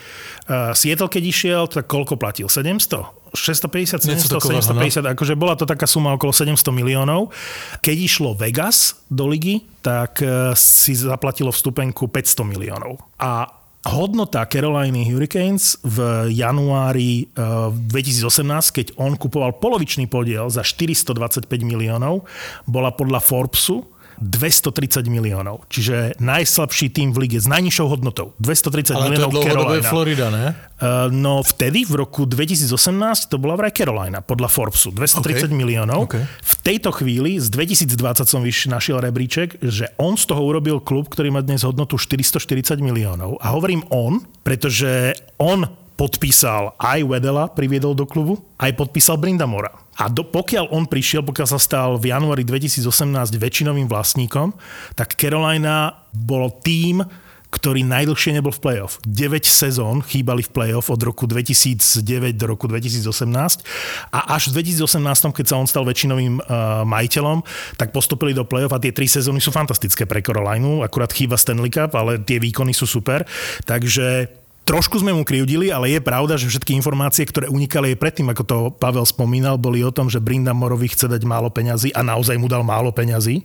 Uh, Seattle, keď išiel, tak koľko platil? 700? 650, 700, Niečo takového, 750, akože bola to taká suma okolo 700 miliónov. Keď išlo Vegas do ligy, tak eh, si zaplatilo vstupenku 500 miliónov. A hodnota Caroliny Hurricanes v januári eh, 2018, keď on kupoval polovičný podiel za 425 miliónov, bola podľa Forbesu 230 miliónov. Čiže najslabší tým v lige s najnižšou hodnotou. 230 Ale to je miliónov dlhodobé Carolina. Florida, ne? Uh, no vtedy, v roku 2018, to bola vraj Carolina, podľa Forbesu. 230 OK. miliónov. OK. V tejto chvíli, z 2020 som vyš, našiel rebríček, že on z toho urobil klub, ktorý má dnes hodnotu 440 miliónov. A hovorím on, pretože on podpísal aj Wedela, priviedol do klubu, aj podpísal Brindamora. A do, pokiaľ on prišiel, pokiaľ sa stal v januári 2018 väčšinovým vlastníkom, tak Carolina bol tým, ktorý najdlhšie nebol v playoff. 9 sezón chýbali v playoff od roku 2009 do roku 2018 a až v 2018, keď sa on stal väčšinovým uh, majiteľom, tak postupili do playoff a tie tri sezóny sú fantastické pre Carolinu, akurát chýba Stanley Cup, ale tie výkony sú super. Takže Trošku sme mu krivdili, ale je pravda, že všetky informácie, ktoré unikali aj predtým, ako to Pavel spomínal, boli o tom, že Brindamorovi chce dať málo peňazí a naozaj mu dal málo peňazí.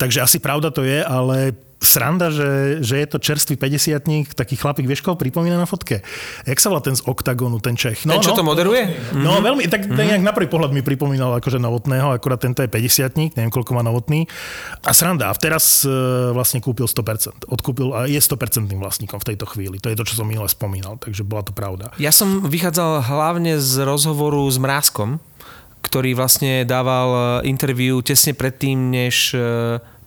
Takže asi pravda to je, ale sranda, že, že je to čerstvý 50 taký chlapík, vieš, koho pripomína na fotke? Jak sa volá ten z Octagonu, ten Čech? Ten, čo to moderuje? No veľmi, tak ten nejak na prvý pohľad mi pripomínal akože novotného, akurát tento je 50 neviem koľko má novotný. A sranda, a teraz e, vlastne kúpil 100%. Odkúpil a je 100% vlastníkom v tejto chvíli. To je to, čo som minule spomínal, takže bola to pravda. Ja som vychádzal hlavne z rozhovoru s Mrázkom, ktorý vlastne dával interviu tesne predtým, než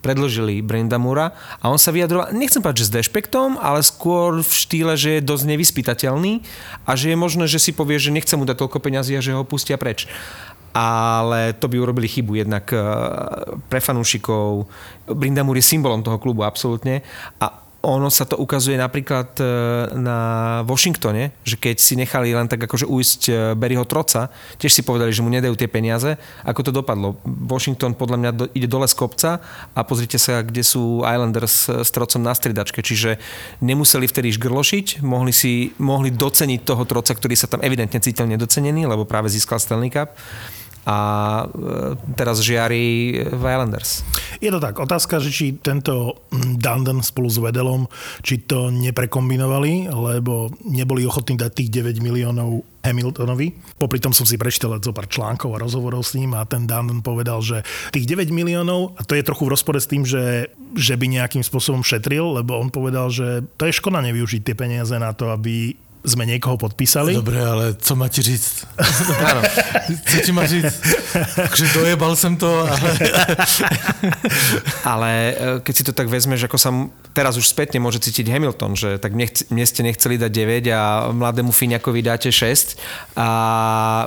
predložili Brendamura a on sa vyjadroval, nechcem povedať, že s dešpektom, ale skôr v štýle, že je dosť nevyspytateľný a že je možné, že si povie, že nechce mu dať toľko peňazí a že ho pustia preč. Ale to by urobili chybu jednak e, pre fanúšikov. Brindamur je symbolom toho klubu, absolútne. A ono sa to ukazuje napríklad e, na Washingtone, že keď si nechali len tak akože ujsť e, Barryho Troca, tiež si povedali, že mu nedajú tie peniaze. Ako to dopadlo? Washington podľa mňa ide dole z kopca a pozrite sa, kde sú Islanders s Trocom na stridačke. Čiže nemuseli vtedy žgrlošiť, mohli, si, mohli doceniť toho Troca, ktorý sa tam evidentne cítil nedocenený, lebo práve získal Stanley Cup a e, teraz žiari Islanders. Je to tak. Otázka, že či tento mm, Dundon spolu s Vedelom, či to neprekombinovali, lebo neboli ochotní dať tých 9 miliónov Hamiltonovi. Popri tom som si prečítal zo pár článkov a rozhovorov s ním a ten Dundon povedal, že tých 9 miliónov, a to je trochu v rozpore s tým, že, že by nejakým spôsobom šetril, lebo on povedal, že to je škoda nevyužiť tie peniaze na to, aby sme niekoho podpísali. Dobre, ale co má ti říct? Áno. Co ti má říct? Takže dojebal som to, ale... ale e, keď si to tak vezmeš, ako sa teraz už spätne môže cítiť Hamilton, že tak mne, mne ste nechceli dať 9 a mladému Fíňakovi dáte 6 a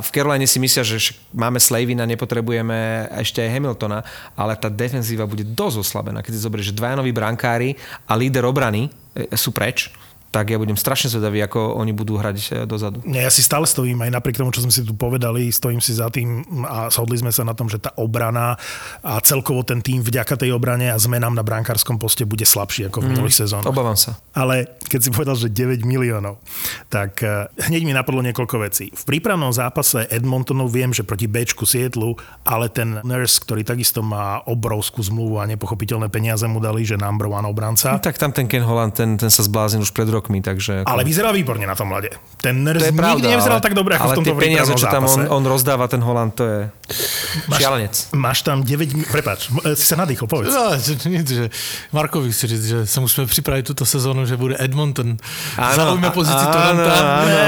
v Caroline si myslia, že máme Slavina, nepotrebujeme ešte aj Hamiltona, ale tá defenzíva bude dosť oslabená, keď si zoberieš, že dvaja noví brankári a líder obrany e, sú preč tak ja budem strašne zvedavý, ako oni budú hrať eh, dozadu. Ja si stále stojím, aj napriek tomu, čo sme si tu povedali, stojím si za tým a shodli sme sa na tom, že tá obrana a celkovo ten tým vďaka tej obrane a zmenám na brankárskom poste bude slabší ako v mm, minulých sezónach. Obávam sa. Ale keď si povedal, že 9 miliónov, tak eh, hneď mi napadlo niekoľko vecí. V prípravnom zápase Edmontonu viem, že proti Bčku Sietlu, ale ten Nurse, ktorý takisto má obrovskú zmluvu a nepochopiteľné peniaze mu dali, že number one obranca. No, tak tam ten Ken Holland, ten, ten sa zbláznil už pred rokmi, takže... Ako... Ale vyzerá výborne na tom mlade. Ten Ners nikdy pravda, nevyzeral ale, tak dobre, ako ale v tomto tie peniaze, čo tam on, on, rozdáva, ten Holand, to je máš, šialenec. Máš tam 9... Prepač, si sa nadýchol, povedz. No, že, nic, že Markovi chci říct, že sa musíme pripraviť túto sezónu, že bude Edmonton. Zaujme pozícii Toronto. Ne,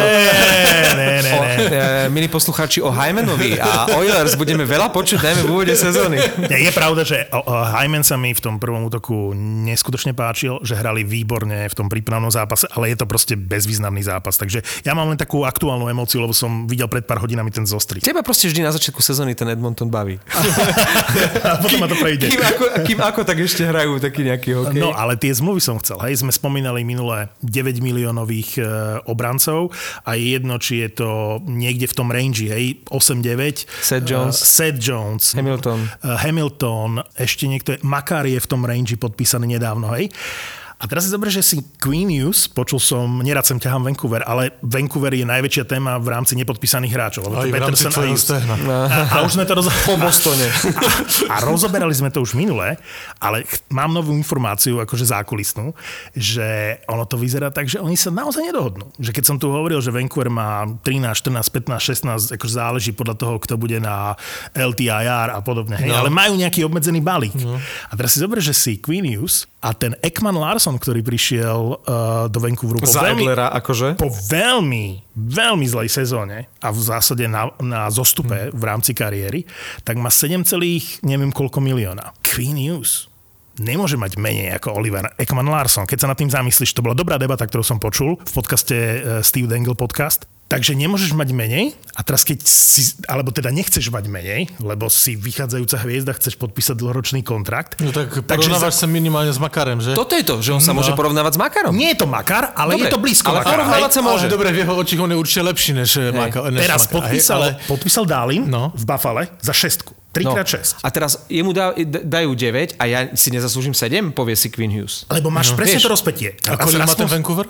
ne, ne, ne. Milí poslucháči, o Hymanovi a Oilers budeme veľa počuť, najmä v úvode sezóny. Je pravda, že Hyman sa mi v tom prvom útoku neskutočne páčil, že hrali výborne v tom prípravnom zápase, ale je to proste bezvýznamný zápas. Takže ja mám len takú aktuálnu emóciu, lebo som videl pred pár hodinami ten zostrý. Teba proste vždy na začiatku sezóny ten Edmonton baví. a potom ma to prejde. Kým ako, kým ako tak ešte hrajú taký nejaký hokej? No, ale tie zmluvy som chcel. Hej, sme spomínali minulé 9 miliónových e, obrancov a je jedno, či je to niekde v tom range, hej, 8-9. Seth Jones. Uh, Seth Jones. Hamilton. Uh, Hamilton, ešte niekto, Makar je v tom range podpísaný nedávno, hej. A teraz si zober, že si Queen News, počul som, nerad sem ťahám Vancouver, ale Vancouver je najväčšia téma v rámci nepodpísaných hráčov. Aj v rámci a, a, už sme to roz... po Bostone. A, a rozoberali sme to už minule, ale mám novú informáciu, akože zákulisnú, že ono to vyzerá tak, že oni sa naozaj nedohodnú. Že keď som tu hovoril, že Vancouver má 13, 14, 15, 16, akože záleží podľa toho, kto bude na LTIR a podobne. Hej? No. Ale majú nejaký obmedzený balík. No. A teraz si zober, že si Queen News a ten Ekman Larson, ktorý prišiel uh, do Vancouveru po veľmi, akože? po veľmi, veľmi zlej sezóne a v zásade na, na zostupe hmm. v rámci kariéry, tak má 7, neviem koľko milióna. Queen News nemôže mať menej ako Oliver Ekman Larson. Keď sa nad tým zamyslíš, to bola dobrá debata, ktorú som počul v podcaste uh, Steve Dangle podcast. Takže nemôžeš mať menej a teraz keď si, alebo teda nechceš mať menej, lebo si vychádzajúca hviezda, chceš podpísať dlhoročný kontrakt. No tak porovnávaš sa minimálne s Makarem, že? Toto je to, že on sa no. môže porovnávať s Makarom. Nie je to Makar, ale dobre, je to blízko ale Makara. porovnávať sa môže. Ale dobre, v jeho očích on je určite lepší než, eh, Maka, než Teraz Makar, podpísal, ale... podpísal Dálin no. v Buffale za šestku. 3x6. No. A teraz jemu dá, dajú 9 a ja si nezaslúžim 7, povie si Queen Hughes. Lebo máš no. presne Vieš, to rozpetie. A koľko má ten Vancouver?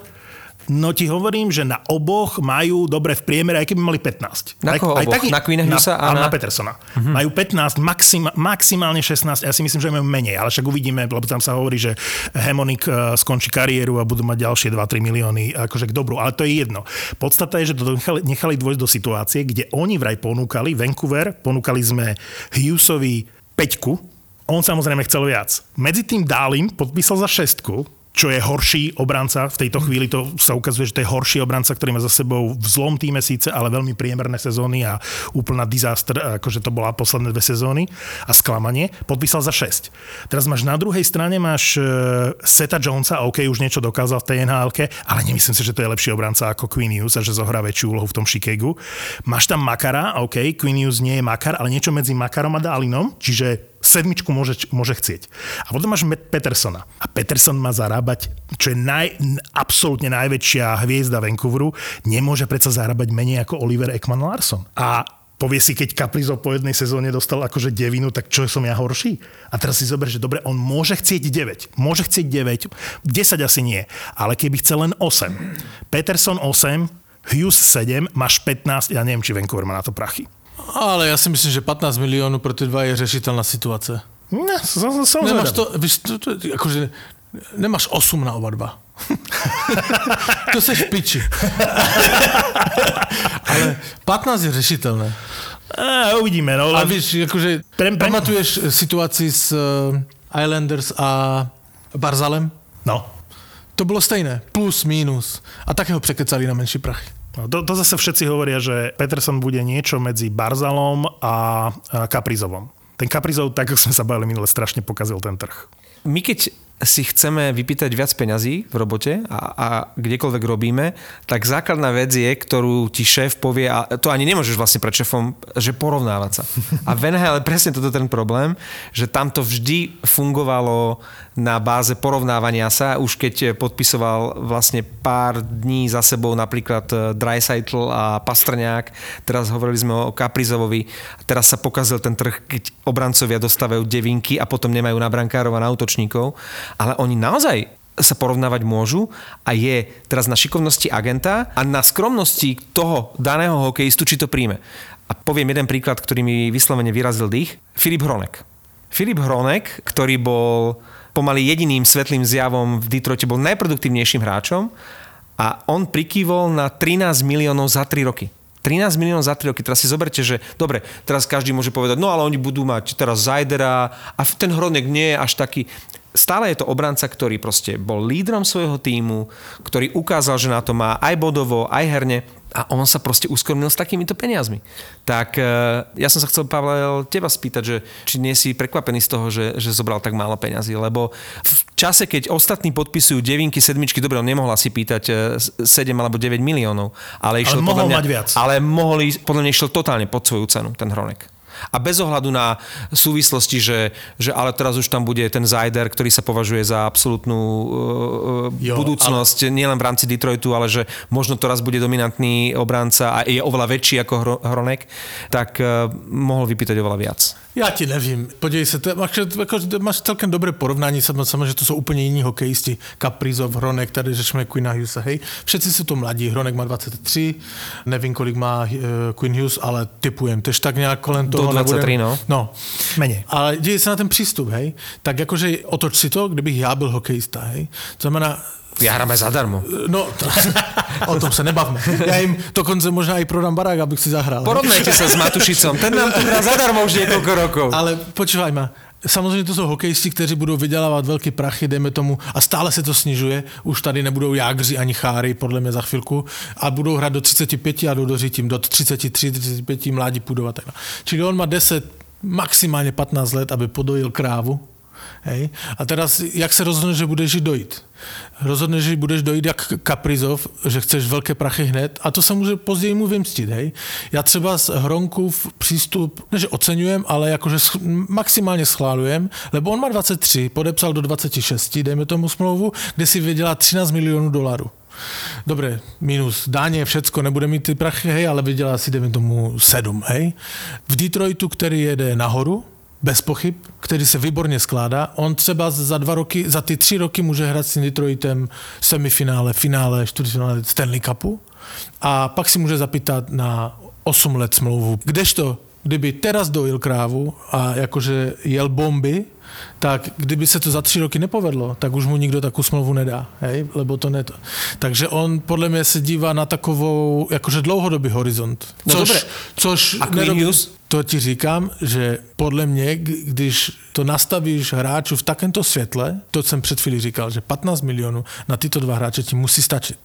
No ti hovorím, že na oboch majú dobre v priemere, aj keby mali 15. Na koho aj, oboch? Aj na Queen Hughesa a na... na Petersona. Uh-huh. Majú 15, maxim, maximálne 16, ja si myslím, že majú menej, ale však uvidíme, lebo tam sa hovorí, že Hemonik eh, skončí kariéru a budú mať ďalšie 2-3 milióny akože k dobru, ale to je jedno. Podstata je, že to nechali, nechali dôjsť do situácie, kde oni vraj ponúkali, Vancouver, ponúkali sme Hughesovi 5 on samozrejme chcel viac. Medzi tým Dálin podpísal za šestku, čo je horší obranca. V tejto chvíli to sa ukazuje, že to je horší obranca, ktorý má za sebou v zlom týme síce, ale veľmi priemerné sezóny a úplná disaster, akože to bola posledné dve sezóny a sklamanie. Podpísal za 6. Teraz máš na druhej strane máš uh, Seta Jonesa, OK, už niečo dokázal v tej nhl ale nemyslím si, že to je lepší obranca ako Queen Hughes a že zohrá väčšiu úlohu v tom Chicagu. Máš tam Makara, OK, Queen Hughes nie je Makar, ale niečo medzi Makarom a Dalinom, čiže Sedmičku môže, môže chcieť. A potom máš Petersona. A Peterson má zarábať, čo je naj, absolútne najväčšia hviezda Vancouveru, nemôže predsa zarábať menej ako Oliver Ekman Larson. A povie si, keď Kaprizo po jednej sezóne dostal akože devinu, tak čo som ja horší? A teraz si zober, že dobre, on môže chcieť 9. Môže chcieť 9. 10 asi nie. Ale keby chcel len 8. Peterson 8, Hughes 7, máš 15, ja neviem, či Vancouver má na to prachy. Ale ja si myslím, že 15 miliónov pro ty dva je řešiteľná situácia. Ne, som, som Nemáš to, víš, to, to, akože, nemáš 8 na oba dva. to seš v piči. Ale 15 je řešiteľné. A, uvidíme, no. A víš, akože, Pre- pre- pamatuješ situácii s uh, Islanders a Barzalem? No. To bolo stejné, plus, mínus. A tak ho překecali na menší prachy. To, to zase všetci hovoria, že Peterson bude niečo medzi Barzalom a Kaprizovom. Ten Kaprizov, tak ako sme sa bavili minule, strašne pokazil ten trh. My keď si chceme vypýtať viac peňazí v robote a, a kdekoľvek robíme, tak základná vec je, ktorú ti šéf povie, a to ani nemôžeš vlastne pred šéfom, že porovnávať sa. A v NHL je presne toto ten problém, že tam to vždy fungovalo na báze porovnávania sa, už keď podpisoval vlastne pár dní za sebou napríklad Dreisaitl a Pastrňák, teraz hovorili sme o Kaprizovovi, teraz sa pokazil ten trh, keď obrancovia dostávajú devinky a potom nemajú na brankárov a na útočníkov, ale oni naozaj sa porovnávať môžu a je teraz na šikovnosti agenta a na skromnosti toho daného hokejistu, či to príjme. A poviem jeden príklad, ktorý mi vyslovene vyrazil dých. Filip Hronek. Filip Hronek, ktorý bol pomaly jediným svetlým zjavom v Detroite, bol najproduktívnejším hráčom a on prikývol na 13 miliónov za 3 roky. 13 miliónov za 3 roky. Teraz si zoberte, že dobre, teraz každý môže povedať, no ale oni budú mať teraz Zajdera a ten Hronek nie je až taký stále je to obranca, ktorý proste bol lídrom svojho týmu, ktorý ukázal, že na to má aj bodovo, aj herne a on sa proste uskornil s takýmito peniazmi. Tak e, ja som sa chcel, Pavel, teba spýtať, že či nie si prekvapený z toho, že, že zobral tak málo peňazí, lebo v čase, keď ostatní podpisujú devinky, sedmičky, dobre, on nemohla si pýtať 7 alebo 9 miliónov, ale išiel mohol podľa mňa, mať viac. Ale mohli, podľa mňa išiel totálne pod svoju cenu, ten Hronek. A bez ohľadu na súvislosti, že, že ale teraz už tam bude ten Zajder, ktorý sa považuje za absolútnu uh, Jo, budúcnosť, ale... nielen v rámci Detroitu, ale že možno to raz bude dominantný obranca a je oveľa väčší ako Hro- Hronek, tak uh, mohol vypýtať oveľa viac. Já ti nevím. Podívej se, to, máš, jako, máš celkem dobré porovnání, samozřejmě, že to jsou úplně jiní hokejisti. Kaprizov, Hronek, tady řešíme Quinn Hughes, hej. Všetci jsou to mladí, Hronek má 23, nevím, kolik má uh, Quinn Hughes, ale typujem, tež tak nějak kolem toho. 23, nebudem- no. No. Menej. Ale děje se na ten přístup, hej. Tak jakože otoč si to, kdybych já byl hokejista, hej. To znamená, Ja hráme zadarmo. no, to, o tom se nebavme. Já jim dokonce možná i prodám barák, abych si zahrál. hej. Porovnajte sa s Matušicom, ten nám tu hrá zadarmo už niekoľko rokov. Ale počúvaj ma, Samozřejmě to jsou hokejisti, kteří budou vydělávat velké prachy, dejme tomu, a stále se to snižuje. Už tady nebudou Jágři ani Cháry, podle mě za chvilku, a budou hrát do 35 a dodoří tím do 33, 35 mládí dále. Čili on má 10, maximálně 15 let, aby podojil krávu. Hej. A teraz, jak se rozhodneš, že budeš jí dojít? Rozhodneš, že budeš dojít jak Kaprizov, že chceš velké prachy hned a to se může později mu vymstit, hej. Já třeba z Hronkův přístup, ne že oceňujem, ale jakože maximálně schválujem, lebo on má 23, podepsal do 26, dejme tomu smlouvu, kde si vydělá 13 milionů dolarů. Dobre, minus dáně, všecko, nebude mít ty prachy, hej, ale vydělá si, dejme tomu, 7, hej. V Detroitu, který jede nahoru, bez pochyb, který se výborně skládá. On třeba za dva roky, za ty tři roky může hrát s Detroitem semifinále, finále, čtvrtfinále Stanley Cupu a pak si může zapýtat na 8 let smlouvu. Kdežto, kdyby teraz dojil krávu a jakože jel bomby, tak kdyby se to za tři roky nepovedlo, tak už mu nikdo takovou smlouvu nedá, hej? lebo to ne. Takže on podle mě se dívá na takovou, jakože dlouhodobý horizont. No což, dobré. což Hughes? to ti říkám, že podle mě, když to nastavíš hráčů v takémto světle, to jsem před chvíli říkal, že 15 milionů na tyto dva hráče ti musí stačit.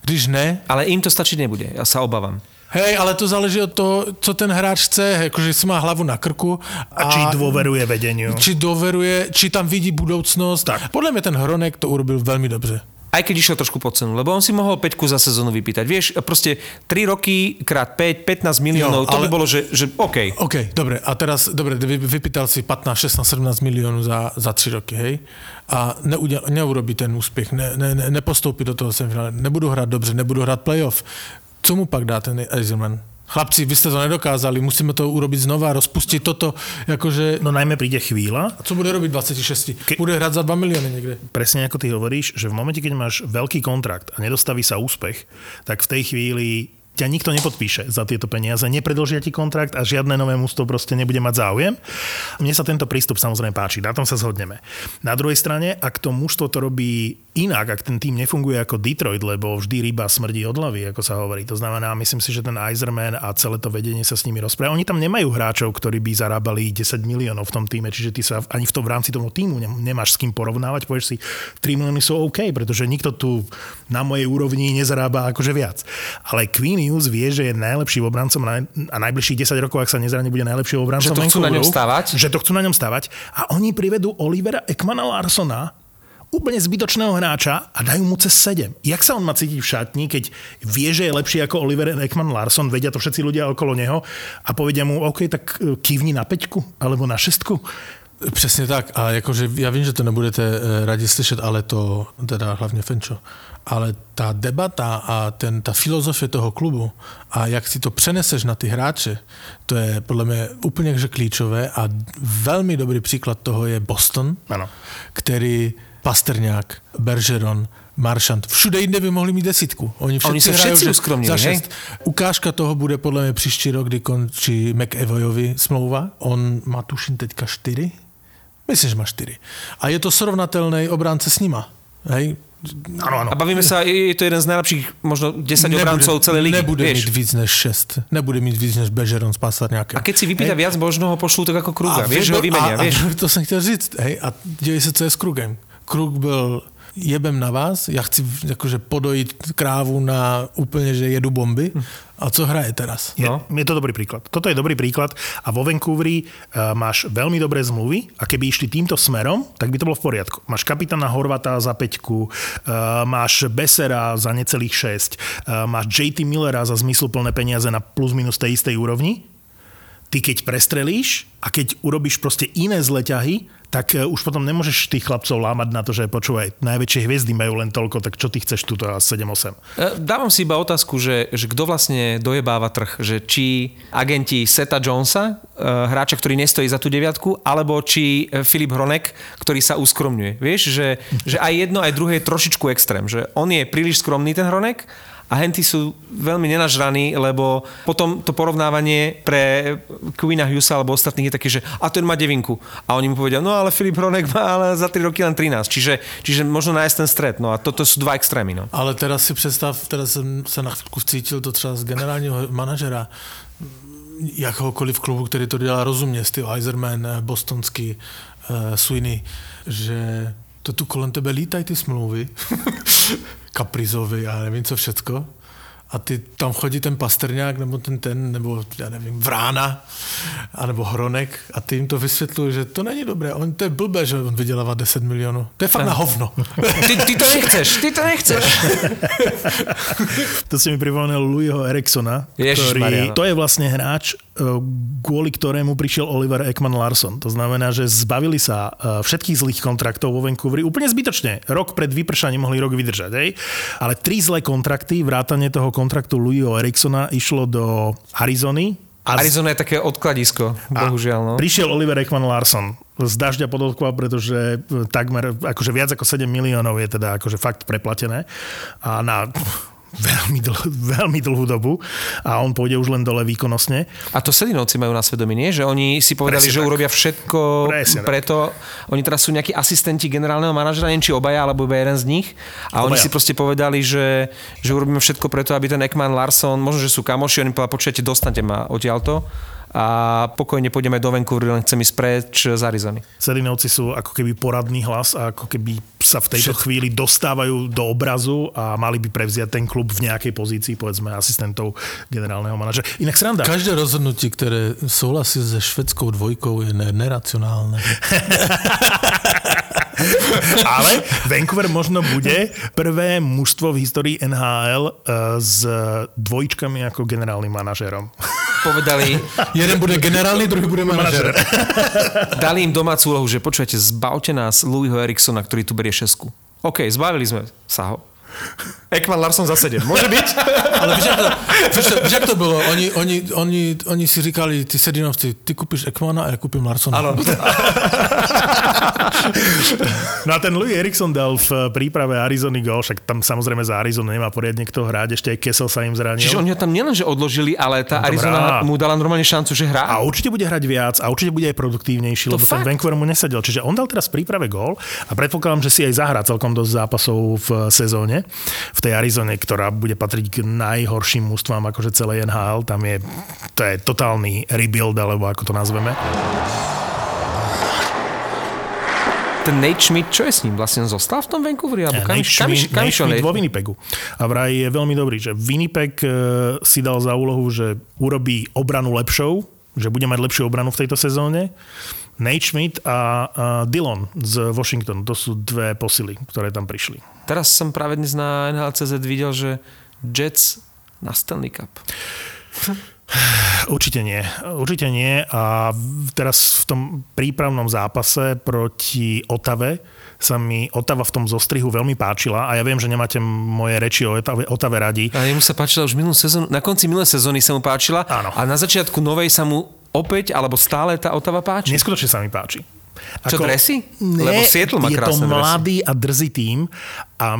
Když ne, Ale im to stačiť nebude, ja sa obávam. Hej, ale to záleží od toho, co ten hráč chce, jakože si má hlavu na krku. A či dôveruje vedeniu. či doveruje, či tam vidí budoucnost. Tak. Podle mě ten Hronek to urobil velmi dobře. aj keď išiel trošku pod cenu, lebo on si mohol 5 za sezónu vypýtať. Vieš, proste 3 roky krát 5, 15 miliónov, Jo, to by ale- bolo, že, že OK. OK, dobre, a teraz, dobre, vy, vypýtal si 15, 16, 17 miliónov za, za 3 roky, hej? A neudia, neurobí ten úspěch, ne, ne, ne, nepostoupí do toho semifinále, nebudu hrát dobře, nebudu hrát playoff. Co mu pak dá ten Eisenman? Chlapci, vy ste to nedokázali, musíme to urobiť znova, rozpustiť toto, akože... No najmä príde chvíľa, A co bude robiť 26? Ke- Bude hrať za 2 milióny niekde. presne ako ty hovoríš, že v momente, keď máš veľký kontrakt a nedostaví sa úspech, tak v tej chvíli ťa nikto nepodpíše za tieto peniaze, nepredlžia ti kontrakt a žiadne nové mústvo proste nebude mať záujem. Mne sa tento prístup samozrejme páči, na tom sa zhodneme. Na druhej strane, ak to mužstvo to robí inak, ak ten tým nefunguje ako Detroit, lebo vždy ryba smrdí od hlavy, ako sa hovorí. To znamená, myslím si, že ten Eiserman a celé to vedenie sa s nimi rozpráva. Oni tam nemajú hráčov, ktorí by zarábali 10 miliónov v tom týme, čiže ty sa ani v tom v rámci toho týmu nem- nemáš s kým porovnávať. Povieš si, 3 milióny sú OK, pretože nikto tu na mojej úrovni nezarába akože viac. Ale Hughes vie, že je najlepší obrancom a najbližších 10 rokov, ak sa nezraní, bude najlepším obrancom Že to chcú na ňom stavať? Že to chcú na ňom stavať. A oni privedú Olivera Ekmana Larsona, úplne zbytočného hráča a dajú mu cez 7. Jak sa on má cítiť v šatni, keď vie, že je lepší ako Oliver Ekman Larson, vedia to všetci ľudia okolo neho a povedia mu, OK, tak e, kývni na peťku alebo na šestku. Přesně tak. A jakože já vím, že to nebudete eh, rádi slyšet, ale to teda hlavně Fenčo. Ale ta debata a ten, ta filozofie toho klubu a jak si to přeneseš na ty hráče, to je podle mě úplně klíčové a velmi dobrý příklad toho je Boston, Ano. který Pasterňák, Bergeron, Maršant, všude jinde by mohli mít desítku. Oni, všetci Oni sa hrajú, všetci že uskromnili, za hej? šest. Ukážka toho bude podle mě příští rok, kdy končí McEvoyovi smlouva. On má tuším teďka 4. Myslím, že má 4. A je to srovnatelný obránce s nima. Hej? Áno, áno. A bavíme sa, je to jeden z najlepších možno 10 obrancov celej ligy. Nebude vieš. mít víc než 6. Nebude mít víc než Bežeron s Pasterňákem. A keď si vypýta viac, možno ho pošlú tak ako Kruga. Vieš, že ho a, vymenia, a, vieš. to jsem chtěl říct. Hej, a děje se, co je s Krugem. Krug byl jebem na vás, já chci jakože podojit krávu na úplně, že jedu bomby. A co hraje teraz? Je, No. je to dobrý príklad. Toto je dobrý príklad a vo Vancouveri uh, máš veľmi dobré zmluvy a keby išli týmto smerom, tak by to bolo v poriadku. Máš kapitána Horvata za 5, uh, máš Besera za necelých 6, uh, máš JT Millera za zmysluplné peniaze na plus minus tej istej úrovni. Ty keď prestrelíš a keď urobíš proste iné zle ťahy, tak uh, už potom nemôžeš tých chlapcov lámať na to, že počúvaj, najväčšie hviezdy majú len toľko, tak čo ty chceš tuto a 7-8. E, Dávam si iba otázku, že, že kto vlastne dojebáva trh, že či agenti Seta Jonesa, e, hráča, ktorý nestojí za tú deviatku, alebo či e, Filip Hronek, ktorý sa uskromňuje. Vieš, že, že aj jedno, aj druhé je trošičku extrém, že on je príliš skromný, ten Hronek, a henty sú veľmi nenažraní, lebo potom to porovnávanie pre Queena Hughesa alebo ostatných je také, že a ten má devinku. A oni mu povedia, no ale Filip Hronek má ale za 3 roky len 13. Čiže, čiže možno nájsť ten stret. No a toto sú dva extrémy. No. Ale teraz si představ, teraz jsem se na chvilku vcítil to třeba z generálního manažera jakéhokoliv klubu, který to dělá rozumně, Steve Eiserman, eh, bostonský, uh, Sweeney, že to tu kolem tebe lítají ty smlouvy, kaprizovi a nevím co všecko. A ty tam chodí ten Pastrňák, nebo ten ten, nebo já nevím, Vrána, anebo Hronek a ty jim to vysvětlují, že to není dobré. On to je blbé, že on vydělává 10 milionů. To je fakt na hovno. Ty, ty to nechceš, ty to nechceš. To si mi pripomenul Louisho Eriksona, ktorý, no. to je vlastne hráč, e, kvôli ktorému prišiel Oliver Ekman Larson. To znamená, že zbavili sa e, všetkých zlých kontraktov vo Vancouveri úplne zbytočne. Rok pred vypršaním mohli rok vydržať. Hej? Ale tri zlé kontrakty, vrátanie toho kontraktu Louisho Eriksona išlo do Arizony. A z- Arizona je také odkladisko, bohužiaľ. No. Prišiel Oliver Ekman Larson z dažďa podotkva, pretože e, takmer akože viac ako 7 miliónov je teda akože fakt preplatené a na veľmi, dl, veľmi dlhú dobu a on pôjde už len dole výkonnostne. A to Sedinovci majú na svedomí, nie? Že oni si povedali, Presne že tak. urobia všetko Presne tak. preto. Oni teraz sú nejakí asistenti generálneho manažera, neviem či obaja, alebo iba jeden z nich. A oni Obaja. si proste povedali, že, že urobíme všetko preto, aby ten Ekman Larson, možno, že sú kamoši, oni povedali, počujete, dostanete ma odtiaľto a pokojne pôjdeme do Vancouveru, len chcem ísť preč z Arizony. Sedinovci sú ako keby poradný hlas a ako keby sa v tejto chvíli dostávajú do obrazu a mali by prevziať ten klub v nejakej pozícii, povedzme, asistentov generálneho manažera. Inak sranda. Každé rozhodnutí, které souhlasí se švedskou dvojkou, je ne- neracionálne. Ale Vancouver možno bude prvé mužstvo v histórii NHL uh, s dvojičkami ako generálnym manažérom. Povedali, Jeden bude generálny, druhý bude manažer. dali im domácu úlohu, že počujete, zbavte nás Louisho Eriksona, ktorý tu berie šesku. OK, zbavili sme sa ho. Ekman Larson za 7. Môže byť? Ale víš, jak to, víš, víš, jak to bylo? Oni, oni, oni, oni si říkali, ty Sedinovci, ty kúpiš Ekmana a ja kúpim Larsona. Áno. No a ten Louis Erickson dal v príprave Arizony gol, však tam samozrejme za Arizonu nemá poriadne kto hrať, ešte aj Kessel sa im zranil. Čiže oni ho tam nielenže odložili, ale tá Arizona hrá. mu dala normálne šancu, že hrá. A určite bude hrať viac a určite bude aj produktívnejší, To lebo ten fakt? Vancouver mu nesadil. Čiže on dal teraz v príprave gól a predpokladám, že si aj zahrá celkom dosť zápasov v sezóne v tej Arizone, ktorá bude patriť k najhorším mústvám akože celé NHL. Tam je, to je totálny rebuild, alebo ako to nazveme. Ten Nate Schmidt, čo je s ním? Vlastne zostal v tom Vancouveri? Alebo kam, Nate Schmidt- kam, kam, Nate Schmidt vo Winnipegu. A vraj je veľmi dobrý, že Winnipeg e, si dal za úlohu, že urobí obranu lepšou, že bude mať lepšiu obranu v tejto sezóne. Nate Schmidt a, a Dillon z Washingtonu, to sú dve posily, ktoré tam prišli. Teraz som práve dnes na NHLCZ videl, že Jets na Stanley Cup. Určite nie. Určite nie. A teraz v tom prípravnom zápase proti Otave sa mi Otava v tom zostrihu veľmi páčila a ja viem, že nemáte moje reči o Otave, Otave radi. A jemu sa páčila už minulú sezónu, na konci minulej sezóny sa mu páčila Áno. a na začiatku novej sa mu opäť, alebo stále tá Otava páči. Neskutočne sa mi páči. Čo, dresy? Nie, Lebo Seattle má je to dresy. mladý a drzý tým a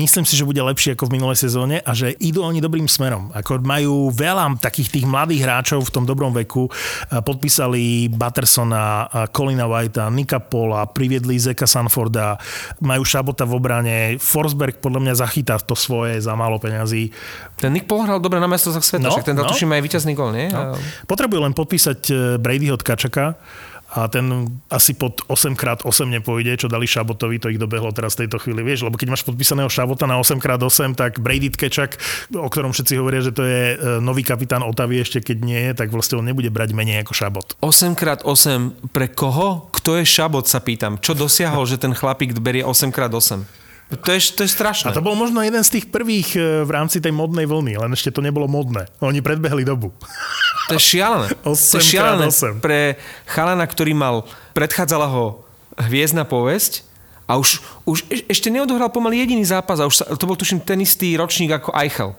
myslím si, že bude lepší ako v minulej sezóne a že idú oni dobrým smerom. Ako majú veľa takých tých mladých hráčov v tom dobrom veku. A Podpísali Battersona, a Colina Whitea, Nika Pola, priviedli Zeka Sanforda, majú Šabota v obrane. Forsberg podľa mňa zachytá to svoje za málo peňazí. Ten Nick Paul hral dobre na mestrovstvách sveta, No, však ten no. tuším aj víťazný gol, nie? No. Potrebujú len podpísať e, Bradyho od Kačaka a ten asi pod 8x8 nepôjde, čo dali Šabotovi, to ich dobehlo teraz v tejto chvíli, vieš, lebo keď máš podpísaného Šabota na 8x8, tak Brady Tkečak, o ktorom všetci hovoria, že to je e, nový kapitán Otavy ešte keď nie je, tak vlastne on nebude brať menej ako Šabot. 8x8 pre koho? Kto je Šabot, sa pýtam. Čo dosiahol, že ten chlapík berie 8x8? To je, to je strašné. A to bol možno jeden z tých prvých e, v rámci tej modnej vlny, len ešte to nebolo modné. Oni predbehli dobu. To je šialené. To je 8 šialené krát 8. pre chalana, ktorý mal, predchádzala ho hviezdna povesť a už, už e- ešte neodohral pomaly jediný zápas a už sa, to bol tuším ten istý ročník ako Eichel.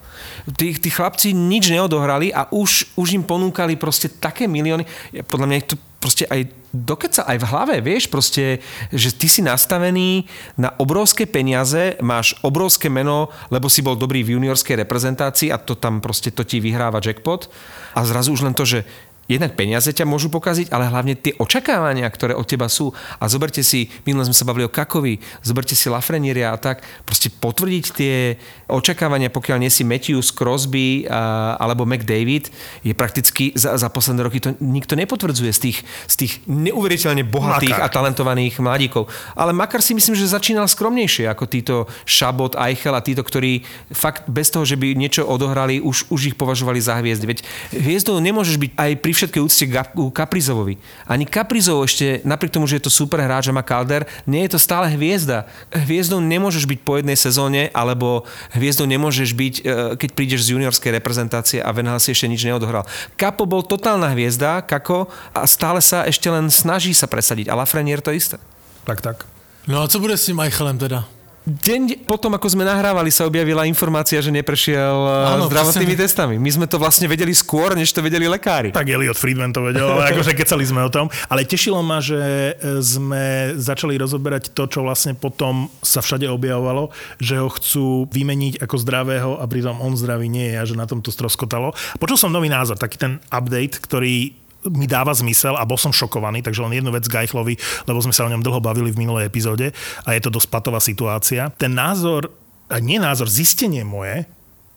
Tí, tí chlapci nič neodohrali a už, už im ponúkali proste také milióny. Ja, podľa mňa ich to proste aj dokeca aj v hlave, vieš, proste, že ty si nastavený na obrovské peniaze, máš obrovské meno, lebo si bol dobrý v juniorskej reprezentácii a to tam proste to ti vyhráva jackpot. A zrazu už len to, že jednak peniaze ťa môžu pokaziť, ale hlavne tie očakávania, ktoré od teba sú. A zoberte si, minule sme sa bavili o Kakovi, zoberte si Lafrenieria a tak, proste potvrdiť tie očakávania, pokiaľ nie si Matthews, Crosby a, alebo McDavid, je prakticky za, za posledné roky to nikto nepotvrdzuje z tých, z tých neuveriteľne bohatých Makar. a talentovaných mladíkov. Ale Makar si myslím, že začínal skromnejšie ako títo Šabot, Eichel a títo, ktorí fakt bez toho, že by niečo odohrali, už, už ich považovali za hviezdy. Veď hviezdou nemôžeš byť aj pri všetkej úcte ku Kaprizovovi. Ani Kaprizov ešte, napriek tomu, že je to super hráč a má Calder, nie je to stále hviezda. Hviezdou nemôžeš byť po jednej sezóne, alebo hviezdou nemôžeš byť, e, keď prídeš z juniorskej reprezentácie a Venhal si ešte nič neodohral. Kapo bol totálna hviezda, Kako, a stále sa ešte len snaží sa presadiť. A Lafreniere to isté. Tak, tak. No a co bude s tím Eichelem teda? Deň potom, ako sme nahrávali, sa objavila informácia, že neprešiel Áno, Áno, zdravotnými presne. testami. My sme to vlastne vedeli skôr, než to vedeli lekári. Tak Elliot Friedman to vedel, ale akože kecali sme o tom. Ale tešilo ma, že e, sme začali rozoberať to, čo vlastne potom sa všade objavovalo, že ho chcú vymeniť ako zdravého a pritom on zdravý nie je a že na tom to stroskotalo. Počul som nový názor, taký ten update, ktorý mi dáva zmysel a bol som šokovaný, takže len jednu vec k Eichlovi, lebo sme sa o ňom dlho bavili v minulej epizóde a je to dosť patová situácia. Ten názor, a nie názor, zistenie moje,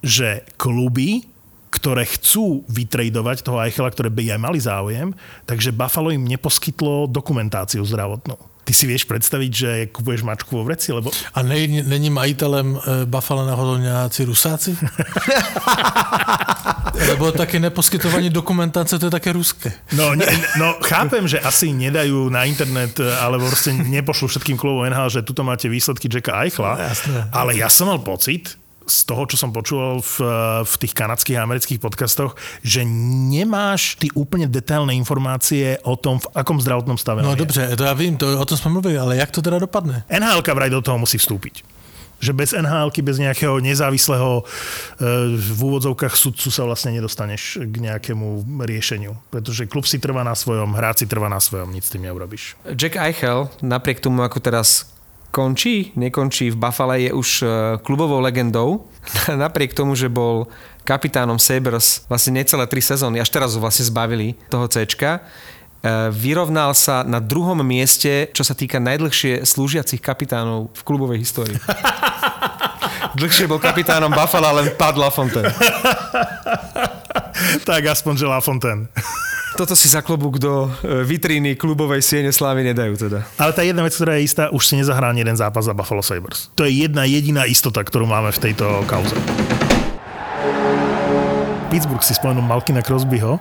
že kluby ktoré chcú vytredovať toho Eichela, ktoré by aj mali záujem, takže Buffalo im neposkytlo dokumentáciu zdravotnú. Ty si vieš predstaviť, že kupuješ mačku vo vreci, lebo A není, není majitelem e, náhodou nějací rusáci? Lebo také neposkytovanie dokumentácie, to je také ruské. No, ne, no chápem, že asi nedajú na internet, alebo proste nepošlu všetkým klubom NHL, že tuto máte výsledky Jacka Eichla, No, jasné. ale ja som mal pocit, z toho, čo som počúval v, v tých kanadských a amerických podcastoch, že nemáš ty úplne detailné informácie o tom, v akom zdravotnom stave No dobře, to já vím, to, o tom jsme mluvili, ale jak to teda dopadne? nhl vraj do toho musí vstúpiť. Že bez nhl bez nejakého nezávislého e, v úvodzovkách sudcu sa vlastne nedostaneš k nejakému riešeniu. Pretože klub si trvá na svojom, hráč si trvá na svojom, nic s tým neurobíš. Jack Eichel, napriek tomu, ako teraz končí, nekončí v Buffalo, je už e, klubovou legendou. Napriek tomu, že bol kapitánom Sabres vlastne necelé tri sezóny, až teraz ho vlastne zbavili toho C vyrovnal sa na druhom mieste, čo sa týka najdlhšie slúžiacich kapitánov v klubovej histórii. Dlhšie bol kapitánom Buffalo, len Pat LaFontaine. tak aspoň, že Lafontaine. Toto si za klobúk do e, vitríny klubovej siene slávy nedajú teda. Ale tá jedna vec, ktorá je istá, už si nezahrá ani jeden zápas za Buffalo Sabres. To je jedna jediná istota, ktorú máme v tejto kauze. Pittsburgh si spomenul Malkina Crosbyho. E,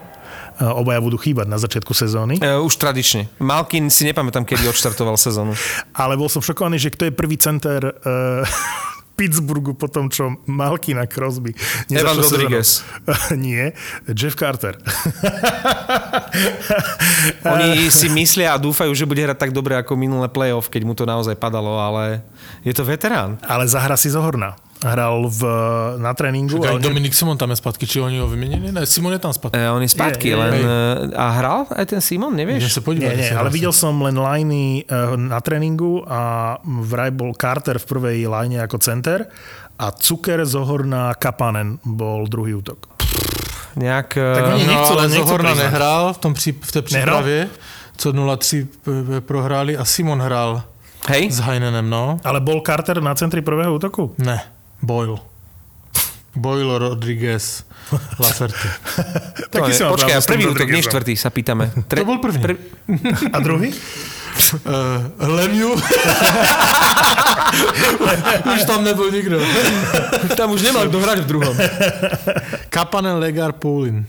Obaja budú chýbať na začiatku sezóny. E, už tradične. Malkin si nepamätám, kedy odštartoval sezónu. Ale bol som šokovaný, že kto je prvý center uh, Pittsburghu po tom, čo Malkina Crosby. Evan Rodriguez. Nie, Jeff Carter. Oni si myslia a dúfajú, že bude hrať tak dobre ako minulé playoff, keď mu to naozaj padalo, ale je to veterán. Ale zahra si zohorná. Hral v, na tréningu. Čakaj, ale Dominik Simon tam je zpátky, či oni ho vyměnili? Ne, Simon je tam zpátky. E, on je Je, spátky, je, len... hej. e, A hral aj ten Simon, nevieš? sa podívať. Nie, nie, ale videl som len liney eh, na tréningu a vraj bol Carter v prvej line ako center a Zucker, Zohorna, Kapanen bol druhý útok. Nejak... Tak oni- No, nechcú- ale Zohorna priznať. nehrál v, tom pří, v té přípravě, co 0-3 p- prohráli a Simon hrál Hej? s Heinenem, no. Ale bol Carter na centri prvého útoku? Ne, Boyle. Boyle, Rodriguez, Laferte. To Taký mám počkaj, tým prvý útok, nie štvrtý, sa pýtame. To bol prvý. A druhý? Uh, Lemieux. Už tam nebyl nikdo. Tam už nemal kto hrať v druhom. Kapanen, Legar, Poulin.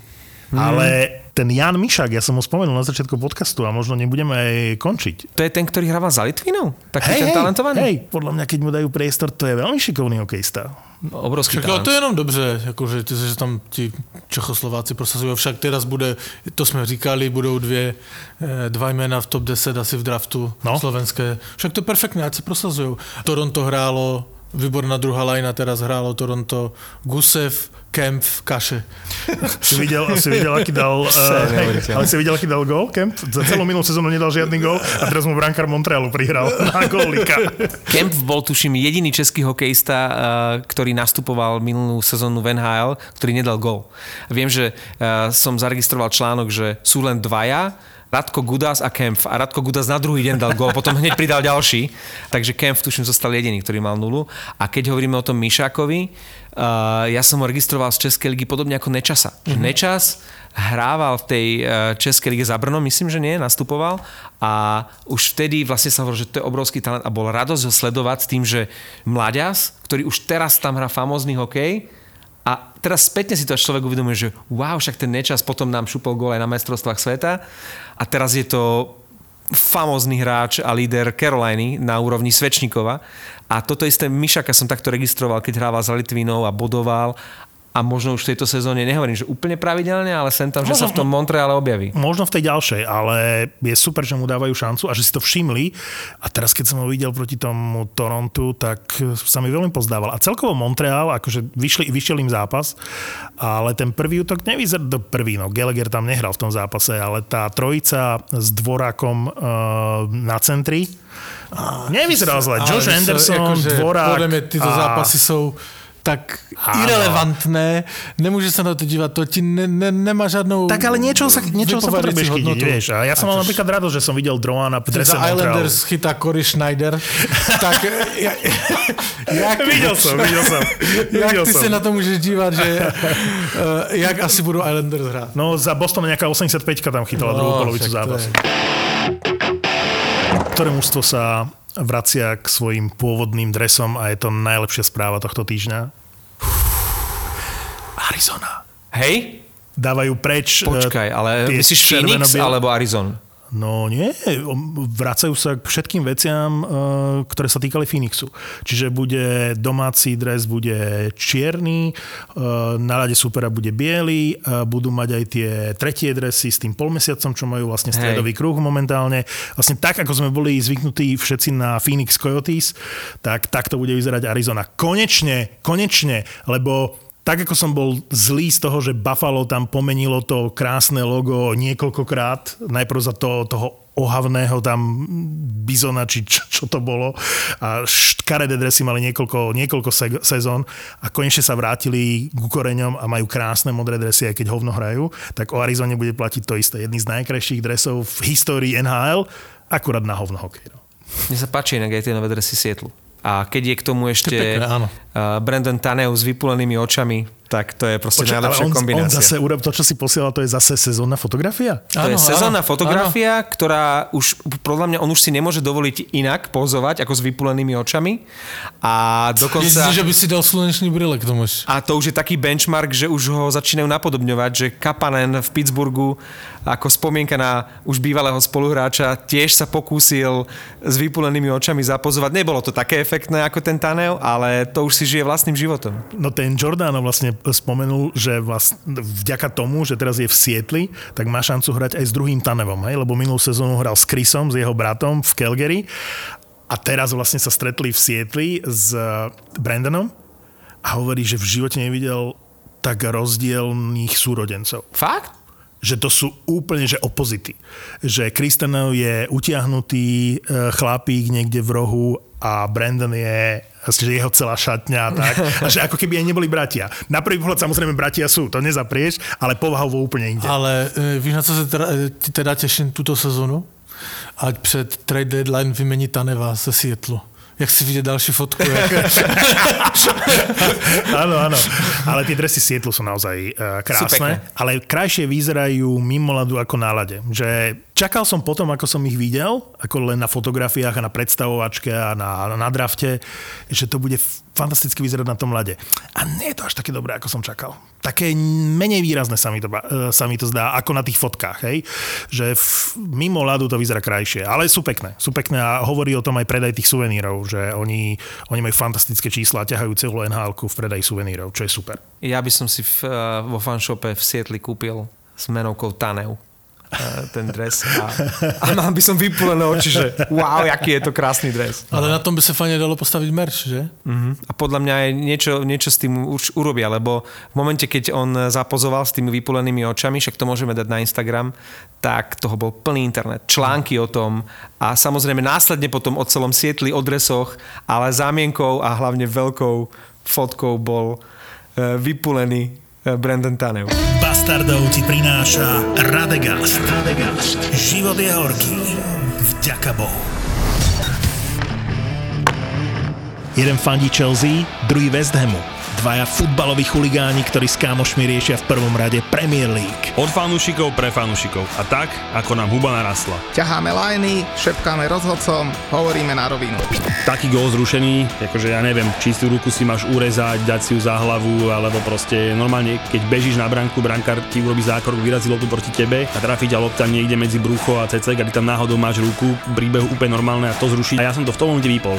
Ale ten Jan Mišak, ja som ho spomenul na začiatku podcastu a možno nebudeme aj končiť. To je ten, ktorý hrával za Litvinou? Taký ten talentovaný? hej, podľa mňa, keď mu dajú priestor, to je veľmi šikovný hokejista. Obrovský Však talent. to je jenom dobře, jakože ty, že tam ti Čechoslováci prosazují. Však teraz bude, to jsme říkali, budou dvě, eh, dva jména v top 10 asi v draftu No. no. slovenské. Však to je perfektné, ať se prosazují. Toronto hrálo, výborná druhá lajna, teraz hrálo Toronto Gusev, Kemp, Kaše. Si videl, si videl, aký dal, uh, ale si videl, aký dal gól, Kemp? Za celú minulú sezónu nedal žiadny gól a teraz mu brankár Montrealu prihral na gólika. Kemp bol, tuším, jediný český hokejista, eh, ktorý nastupoval minulú sezónu v NHL, ktorý nedal gol. Viem, že eh, som zaregistroval článok, že sú len dvaja, Radko Gudas a Kempf. A Radko Gudas na druhý deň dal gól, potom hneď pridal ďalší. Takže Kempf, tuším, zostal jediný, ktorý mal nulu. A keď hovoríme o tom Mišákovi, uh, ja som ho registroval z Českej ligy podobne ako Nečasa. Mm-hmm. Nečas hrával v tej uh, Českej lige za Brno, myslím, že nie, nastupoval a už vtedy vlastne sa hovoril, že to je obrovský talent a bol radosť ho sledovať s tým, že mladias, ktorý už teraz tam hrá famózny hokej, a teraz spätne si to človek uvedomuje, že wow, však ten nečas potom nám šupol gól aj na majstrovstvách sveta a teraz je to famózny hráč a líder Caroliny na úrovni Svečníkova. A toto isté Mišaka som takto registroval, keď hrával za Litvinou a bodoval a možno už v tejto sezóne, nehovorím, že úplne pravidelne, ale sem tam, že sa v tom Montreale objaví. Možno v tej ďalšej, ale je super, že mu dávajú šancu a že si to všimli. A teraz, keď som ho videl proti tomu Torontu, tak sa mi veľmi pozdával. A celkovo Montreal, akože vyšli, vyšiel im zápas, ale ten prvý útok nevyzerá do prvý, no Gallagher tam nehral v tom zápase, ale tá trojica s dvorákom uh, na centri, nevyzeral zle. Josh Anderson, akože, dvorák Podle mě tyto a... zápasy jsou tak Áno. irrelevantné, nemůže se na to dívat, to ti ne, ne, nemá žádnou Tak ale niečo sa, niečo sa potrebuješ chytiť, vieš. A ja som mal napríklad radosť, že som videl Droana v drese. Islanders chytá Cory Schneider, tak ja, jak, Videl som, videl som. jak Videl ty som. se na to můžeš dívat, že uh, jak asi budou Islanders hrát? No za Boston nejaká 85 tam chytala no, druhú polovicu zápasu. ktoré mužstvo sa vracia k svojim pôvodným dresom a je to najlepšia správa tohto týždňa? Arizona. Hej? Dávajú preč... e, Počkaj, ale myslíš Phoenix alebo Arizon? No nie, vracajú sa k všetkým veciam, e, ktoré sa týkali Phoenixu. Čiže bude domáci dres, bude čierny, e, na rade supera bude biely, e, budú mať aj tie tretie dresy s tým polmesiacom, čo majú vlastne stredový kruh momentálne. Vlastne tak, ako sme boli zvyknutí všetci na Phoenix Coyotes, tak takto bude vyzerať Arizona. Konečne, konečne, lebo tak ako som bol zlý z toho, že Buffalo tam pomenilo to krásne logo niekoľkokrát, najprv za to, toho ohavného tam bizona, či čo, čo to bolo. A škaredé dresy mali niekoľko, niekoľko se- sezón a konečne sa vrátili k koreňom a majú krásne modré dresy, aj keď hovno hrajú. Tak o Arizone bude platiť to isté. Jedný z najkrajších dresov v histórii NHL, akurát na hovno hokej. Mne sa páči inak aj tie nové dresy Sietlu. A keď je k tomu ešte pekné, áno. uh, Brandon Taneu s vypulenými očami, tak to je proste ale najlepšia on, on kombinácia. zase urob, to, čo si posielal, to je zase sezónna fotografia? To je Áno, sezónna áno, fotografia, ktorá už, podľa mňa, on už si nemôže dovoliť inak pozovať, ako s vypulenými očami. A dokonca... Myslíš, že by si dal slnečný brýle k tomu? A to už je taký benchmark, že už ho začínajú napodobňovať, že Kapanen v Pittsburghu ako spomienka na už bývalého spoluhráča tiež sa pokúsil s vypulenými očami zapozovať. Nebolo to také efektné ako ten Taneo, ale to už si žije vlastným životom. No ten Giordano vlastne spomenul, že vlastne vďaka tomu, že teraz je v Sietli, tak má šancu hrať aj s druhým Tanevom, hej? lebo minulú sezónu hral s Chrisom, s jeho bratom v Calgary a teraz vlastne sa stretli v Sietli s eh, Brandonom a hovorí, že v živote nevidel tak rozdielných súrodencov Fakt? že to sú úplne že opozity. Že Kristanov je utiahnutý e, chlapík niekde v rohu a Brandon je že jeho celá šatňa a tak. A že ako keby aj neboli bratia. Na prvý pohľad samozrejme bratia sú, to nezaprieš, ale povahovo úplne inde. Ale e, víš, na co se teda, e, teda těším tuto sezonu? Ať před trade deadline vymení Taneva ze Seattle. Jak si vidět další fotku? Áno, áno. Ale tie dresy Sietlu sú naozaj uh, krásne, ale krajšie vyzerajú mimo ľadu ako na. Že čakal som potom, ako som ich videl, ako len na fotografiách a na predstavovačke a na, na drafte, že to bude fantasticky vyzerať na tom ľade. A nie je to až také dobré, ako som čakal. Také menej výrazné sa mi to, e, sa mi to zdá, ako na tých fotkách. Hej? Že v, mimo ľadu to vyzerá krajšie. Ale sú pekné. Sú pekné a hovorí o tom aj predaj tých suvenírov, že oni, oni majú fantastické čísla a ťahajú celú nhl v predaji suvenírov, čo je super. Ja by som si v, uh, vo fanshope v Sietli kúpil s menovkou Taneu ten dres a, a mal by som vypulené oči, že wow, aký je to krásny dres. Ale na tom by se fajne dalo postavit merch, že? Uh-huh. A podľa mňa aj niečo, niečo s tým už urobia, lebo v momente, keď on zapozoval s tými vypulenými očami, však to môžeme dať na Instagram, tak toho bol plný internet. Články o tom a samozrejme následne potom o celom sietli, o dresoch, ale zámienkou a hlavne veľkou fotkou bol uh, vypulený Brandon Tanev. Bastardov ti prináša Radegast. Radegast. Život je horký. Vďaka Bohu. Jeden fandí Chelsea, druhý West Hamu. Dvaja futbaloví chuligáni, ktorí s kámošmi riešia v prvom rade Premier League. Od fanúšikov pre fanúšikov. A tak, ako nám huba narastla. ťaháme lajny, šepkáme rozhodcom, hovoríme na rovinu. Taký gól zrušený, akože ja neviem, čistú ruku si máš urezať, dať si ju za hlavu, alebo proste normálne, keď bežíš na branku, brankár ti urobí zákrok, vyrazí loptu proti tebe a trafí ťa lopta niekde medzi brucho a cecek a ty tam náhodou máš ruku, príbehu úplne normálne a to zruší. A ja som to v tom momente vypol.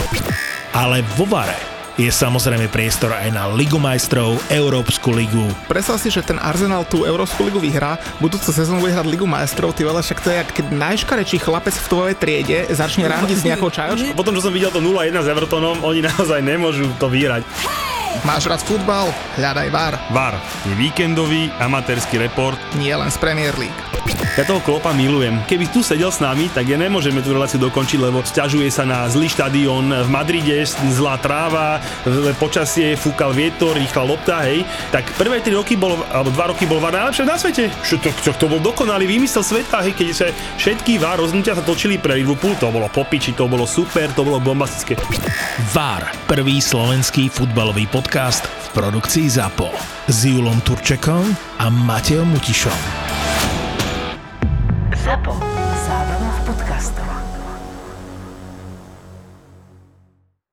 Ale vo Vare je samozrejme priestor aj na Ligu majstrov, Európsku ligu. Predstav si, že ten Arsenal tú Európsku ligu vyhrá, budúcu sezónu bude hrať Ligu majstrov, ty veľa, však to je, keď najškarečší chlapec v tvojej triede začne randiť s nejakou čajočkou. Potom, čo som videl to 0-1 s Evertonom, oni naozaj nemôžu to vyhrať. Máš rád futbal? Hľadaj VAR, VAR je víkendový amatérsky report. nie len z Premier League. Ja toho klopa milujem. Keby tu sedel s nami, tak ja nemôžeme tú reláciu dokončiť, lebo sťažuje sa na zlý štadión v Madride, zlá tráva, počasie, fúkal vietor, rýchla lopta, hej. Tak prvé 3 roky bol, alebo 2 roky bol VAR najlepšie na svete. Čo to, to, to bol dokonalý výmysel sveta, hej, keď sa všetky VAR rozhodnutia sa točili pre Liverpool, to bolo popiči, to bolo super, to bolo bombastické. VAR, prvý slovenský futbalový podcast v produkcii ZAPO s Julom Turčekom a Mateom Mutišom. ZAPO.